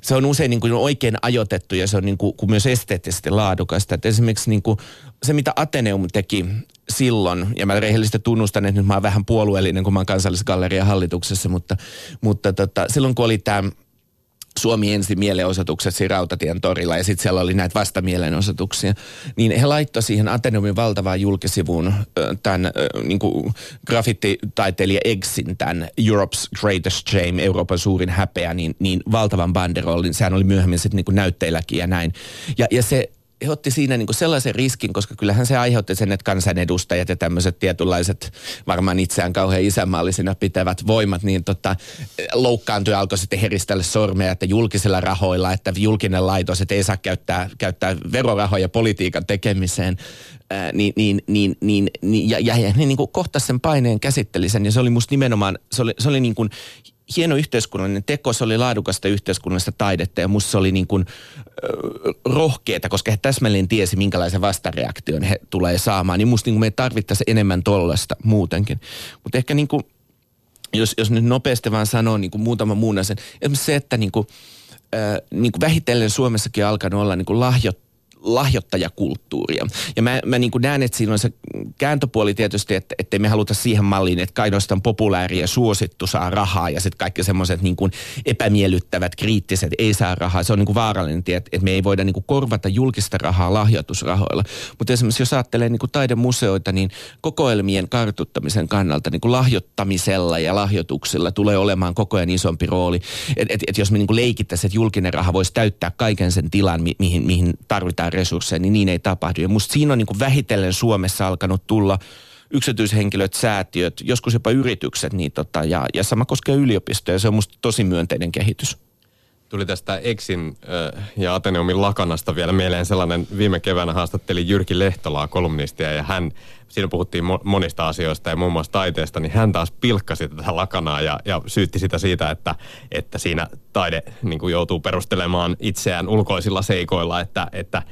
se on usein niin kuin oikein ajoitettu ja se on niin kuin, kuin myös esteettisesti laadukasta. Et esimerkiksi niin kuin se, mitä Ateneum teki silloin, ja mä rehellisesti tunnustan, että nyt mä oon vähän puolueellinen, kun mä oon kansallisgallerian hallituksessa, mutta, mutta tota, silloin kun oli tämä Suomi ensi mielenosoitukset siinä Rautatien torilla ja sitten siellä oli näitä vastamielenosoituksia, niin he laittoi siihen Ateneumin valtavaan julkisivuun tämän niin graffititaiteilija Eggsin, tämän Europe's Greatest Shame, Euroopan suurin häpeä, niin, niin valtavan banderollin. Sehän oli myöhemmin sitten niin näytteilläkin ja näin. Ja, ja se he otti siinä niin kuin sellaisen riskin, koska kyllähän se aiheutti sen, että kansanedustajat ja tämmöiset tietynlaiset varmaan itseään kauhean isänmaallisina pitävät voimat, niin tota, loukkaantui alkoi sitten heristellä sormeja, että julkisilla rahoilla, että julkinen laitos, että ei saa käyttää, käyttää verorahoja politiikan tekemiseen. Ää, niin, niin, niin, niin, niin, ja, ja, ja ne niin kuin kohtasi sen paineen, käsitteli sen, ja se oli musta nimenomaan, se oli, se oli niin kuin hieno yhteiskunnallinen teko, se oli laadukasta yhteiskunnallista taidetta ja musta se oli niin kuin, rohkeeta, koska he täsmälleen tiesi, minkälaisen vastareaktion he tulee saamaan. Niin musta niin kuin me tarvittaisiin enemmän tollasta muutenkin. Mutta ehkä niin kuin, jos, jos nyt nopeasti vaan sanoo niin kuin muutama muun asian. Esimerkiksi se, että niin kuin, niin kuin vähitellen Suomessakin on alkanut olla niin kuin lahjot lahjoittajakulttuuria. Ja mä, mä niin näen, että siinä on se kääntöpuoli tietysti, että ettei me haluta siihen malliin, että ainoastaan populääri ja suosittu saa rahaa ja sitten kaikki semmoiset niin epämiellyttävät, kriittiset ei saa rahaa. Se on niin vaarallinen tie, että, että me ei voida niin korvata julkista rahaa lahjoitusrahoilla. Mutta esimerkiksi jos ajattelee niin taidemuseoita, niin kokoelmien kartuttamisen kannalta niin lahjoittamisella ja lahjoituksilla tulee olemaan koko ajan isompi rooli. Että et, et jos me niin leikittäisiin, että julkinen raha voisi täyttää kaiken sen tilan, mi- mihin, mihin tarvitaan resursseja, niin niin ei tapahdu. Ja musta siinä on niin kuin vähitellen Suomessa alkanut tulla yksityishenkilöt, säätiöt, joskus jopa yritykset, niin tota, ja, ja sama koskee yliopistoja. Se on musta tosi myönteinen kehitys. Tuli tästä Exin äh, ja Ateneumin lakanasta vielä mieleen sellainen, viime keväänä haastatteli Jyrki Lehtolaa, kolumnistia, ja hän, siinä puhuttiin monista asioista ja muun muassa taiteesta, niin hän taas pilkkasi tätä lakanaa ja, ja syytti sitä siitä, että, että siinä taide niin kuin joutuu perustelemaan itseään ulkoisilla seikoilla, että, että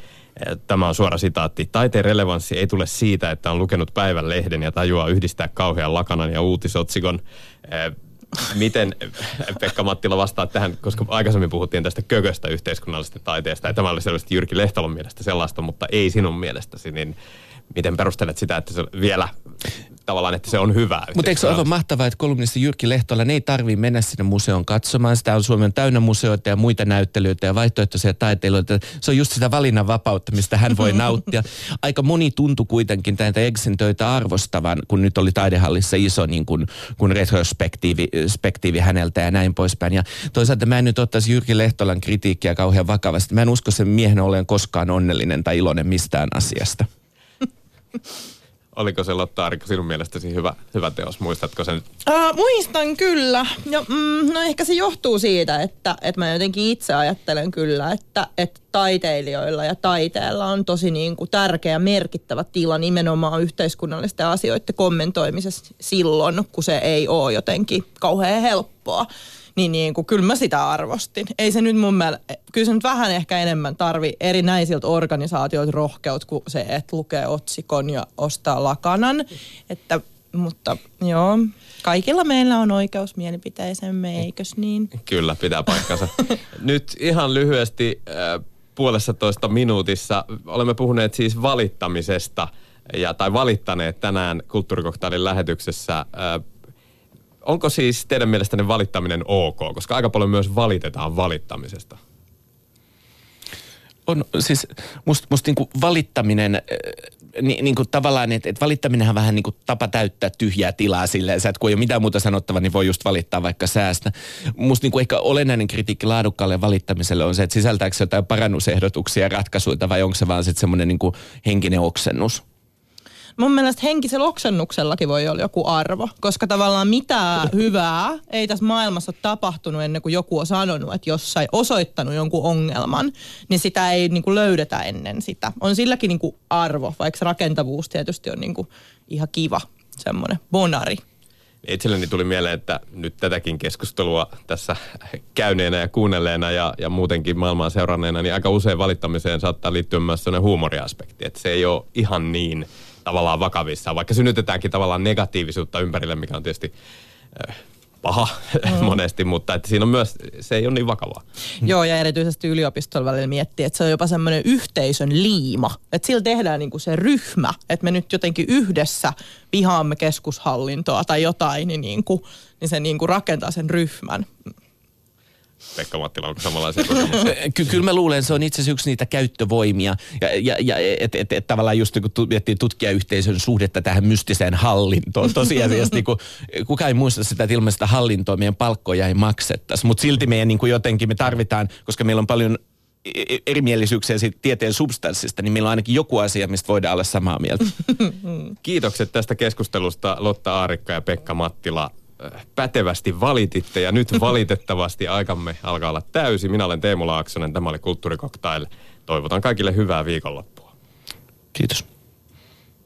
Tämä on suora sitaatti. Taiteen relevanssi ei tule siitä, että on lukenut päivän lehden ja tajuaa yhdistää kauhean lakanan ja uutisotsikon miten Pekka Mattila vastaa tähän, koska aikaisemmin puhuttiin tästä kököstä yhteiskunnallisesta taiteesta, ja tämä oli selvästi Jyrki Lehtalon mielestä sellaista, mutta ei sinun mielestäsi, niin miten perustelet sitä, että se vielä tavallaan, että se on hyvä. Mutta eikö se ole aivan mahtavaa, että kolumnisti Jyrki Lehtola ei tarvitse mennä sinne museoon katsomaan. Sitä on Suomen täynnä museoita ja muita näyttelyitä ja vaihtoehtoisia taiteilijoita. Se on just sitä valinnanvapautta, mistä hän voi <laughs> nauttia. Aika moni tuntui kuitenkin näitä Exin töitä arvostavan, kun nyt oli taidehallissa iso niin kuin, kun retrospektiivi spektiivi häneltä ja näin poispäin. Ja toisaalta mä en nyt ottaisi Jyrki Lehtolan kritiikkiä kauhean vakavasti. Mä en usko sen miehen olleen koskaan onnellinen tai iloinen mistään asiasta. <laughs> Oliko se Lotta Arikko sinun mielestäsi hyvä, hyvä teos? Muistatko sen? Uh, muistan kyllä. Ja, mm, no ehkä se johtuu siitä, että, että mä jotenkin itse ajattelen kyllä, että, että taiteilijoilla ja taiteella on tosi niin kuin tärkeä merkittävä tila nimenomaan yhteiskunnallisten asioiden kommentoimisessa silloin, kun se ei ole jotenkin kauhean helppoa niin, niin kuin, kyllä mä sitä arvostin. Ei se nyt mun mielestä, kyllä se nyt vähän ehkä enemmän tarvi erinäisiltä organisaatioilta rohkeut kuin se, että lukee otsikon ja ostaa lakanan. Että, mutta joo, kaikilla meillä on oikeus mielipiteisemme, eikös niin? Kyllä, pitää paikkansa. <laughs> nyt ihan lyhyesti äh, puolessa toista minuutissa olemme puhuneet siis valittamisesta ja, tai valittaneet tänään kulttuurikoktailin lähetyksessä äh, onko siis teidän mielestänne valittaminen ok? Koska aika paljon myös valitetaan valittamisesta. On siis, musta must niinku valittaminen, äh, ni, niinku tavallaan, että et valittaminenhan vähän niinku tapa täyttää tyhjää tilaa silleen, että kun ei ole mitään muuta sanottavaa, niin voi just valittaa vaikka säästä. Musta niinku ehkä olennainen kritiikki laadukkaalle valittamiselle on se, että sisältääkö se jotain parannusehdotuksia ja ratkaisuja vai onko se vaan sitten semmoinen niinku henkinen oksennus? Mun mielestä henkisellä oksennuksellakin voi olla joku arvo, koska tavallaan mitään hyvää ei tässä maailmassa ole tapahtunut ennen kuin joku on sanonut, että jossain osoittanut jonkun ongelman, niin sitä ei niin kuin löydetä ennen sitä. On silläkin niin kuin arvo, vaikka rakentavuus tietysti on niin kuin ihan kiva semmoinen bonari. Itselleni tuli mieleen, että nyt tätäkin keskustelua tässä käyneenä ja kuunnelleena ja, ja muutenkin maailmaa seuranneena, niin aika usein valittamiseen saattaa liittyä myös sellainen huumoriaspekti, että se ei ole ihan niin – tavallaan vakavissa, vaikka synnytetäänkin tavallaan negatiivisuutta ympärille, mikä on tietysti äh, paha <laughs> mm. monesti, mutta että siinä on myös, se ei ole niin vakavaa. Joo, ja erityisesti yliopistolla välillä miettii, että se on jopa semmoinen yhteisön liima, että sillä tehdään niinku se ryhmä, että me nyt jotenkin yhdessä vihaamme keskushallintoa tai jotain, niin, niinku, niin se niinku rakentaa sen ryhmän. Pekka Mattila, onko samanlaisia kokemuksia? <laughs> Ky- kyllä mä luulen, se on itse asiassa yksi niitä käyttövoimia. Ja, ja, ja että et, et, tavallaan just kun miettii tutkijayhteisön suhdetta tähän mystiseen hallintoon. <laughs> Tosiasiassa niin kuin, kukaan ei muista sitä, että ilman sitä hallintoa meidän palkkoja ei maksettaisi. Mutta silti meidän niin jotenkin me tarvitaan, koska meillä on paljon e, e, erimielisyyksiä siitä tieteen substanssista, niin meillä on ainakin joku asia, mistä voidaan olla samaa mieltä. <laughs> Kiitokset tästä keskustelusta Lotta Aarikka ja Pekka Mattila pätevästi valititte ja nyt valitettavasti aikamme alkaa olla täysi. Minä olen Teemu Laaksonen, tämä oli Kulttuurikoktail. Toivotan kaikille hyvää viikonloppua. Kiitos.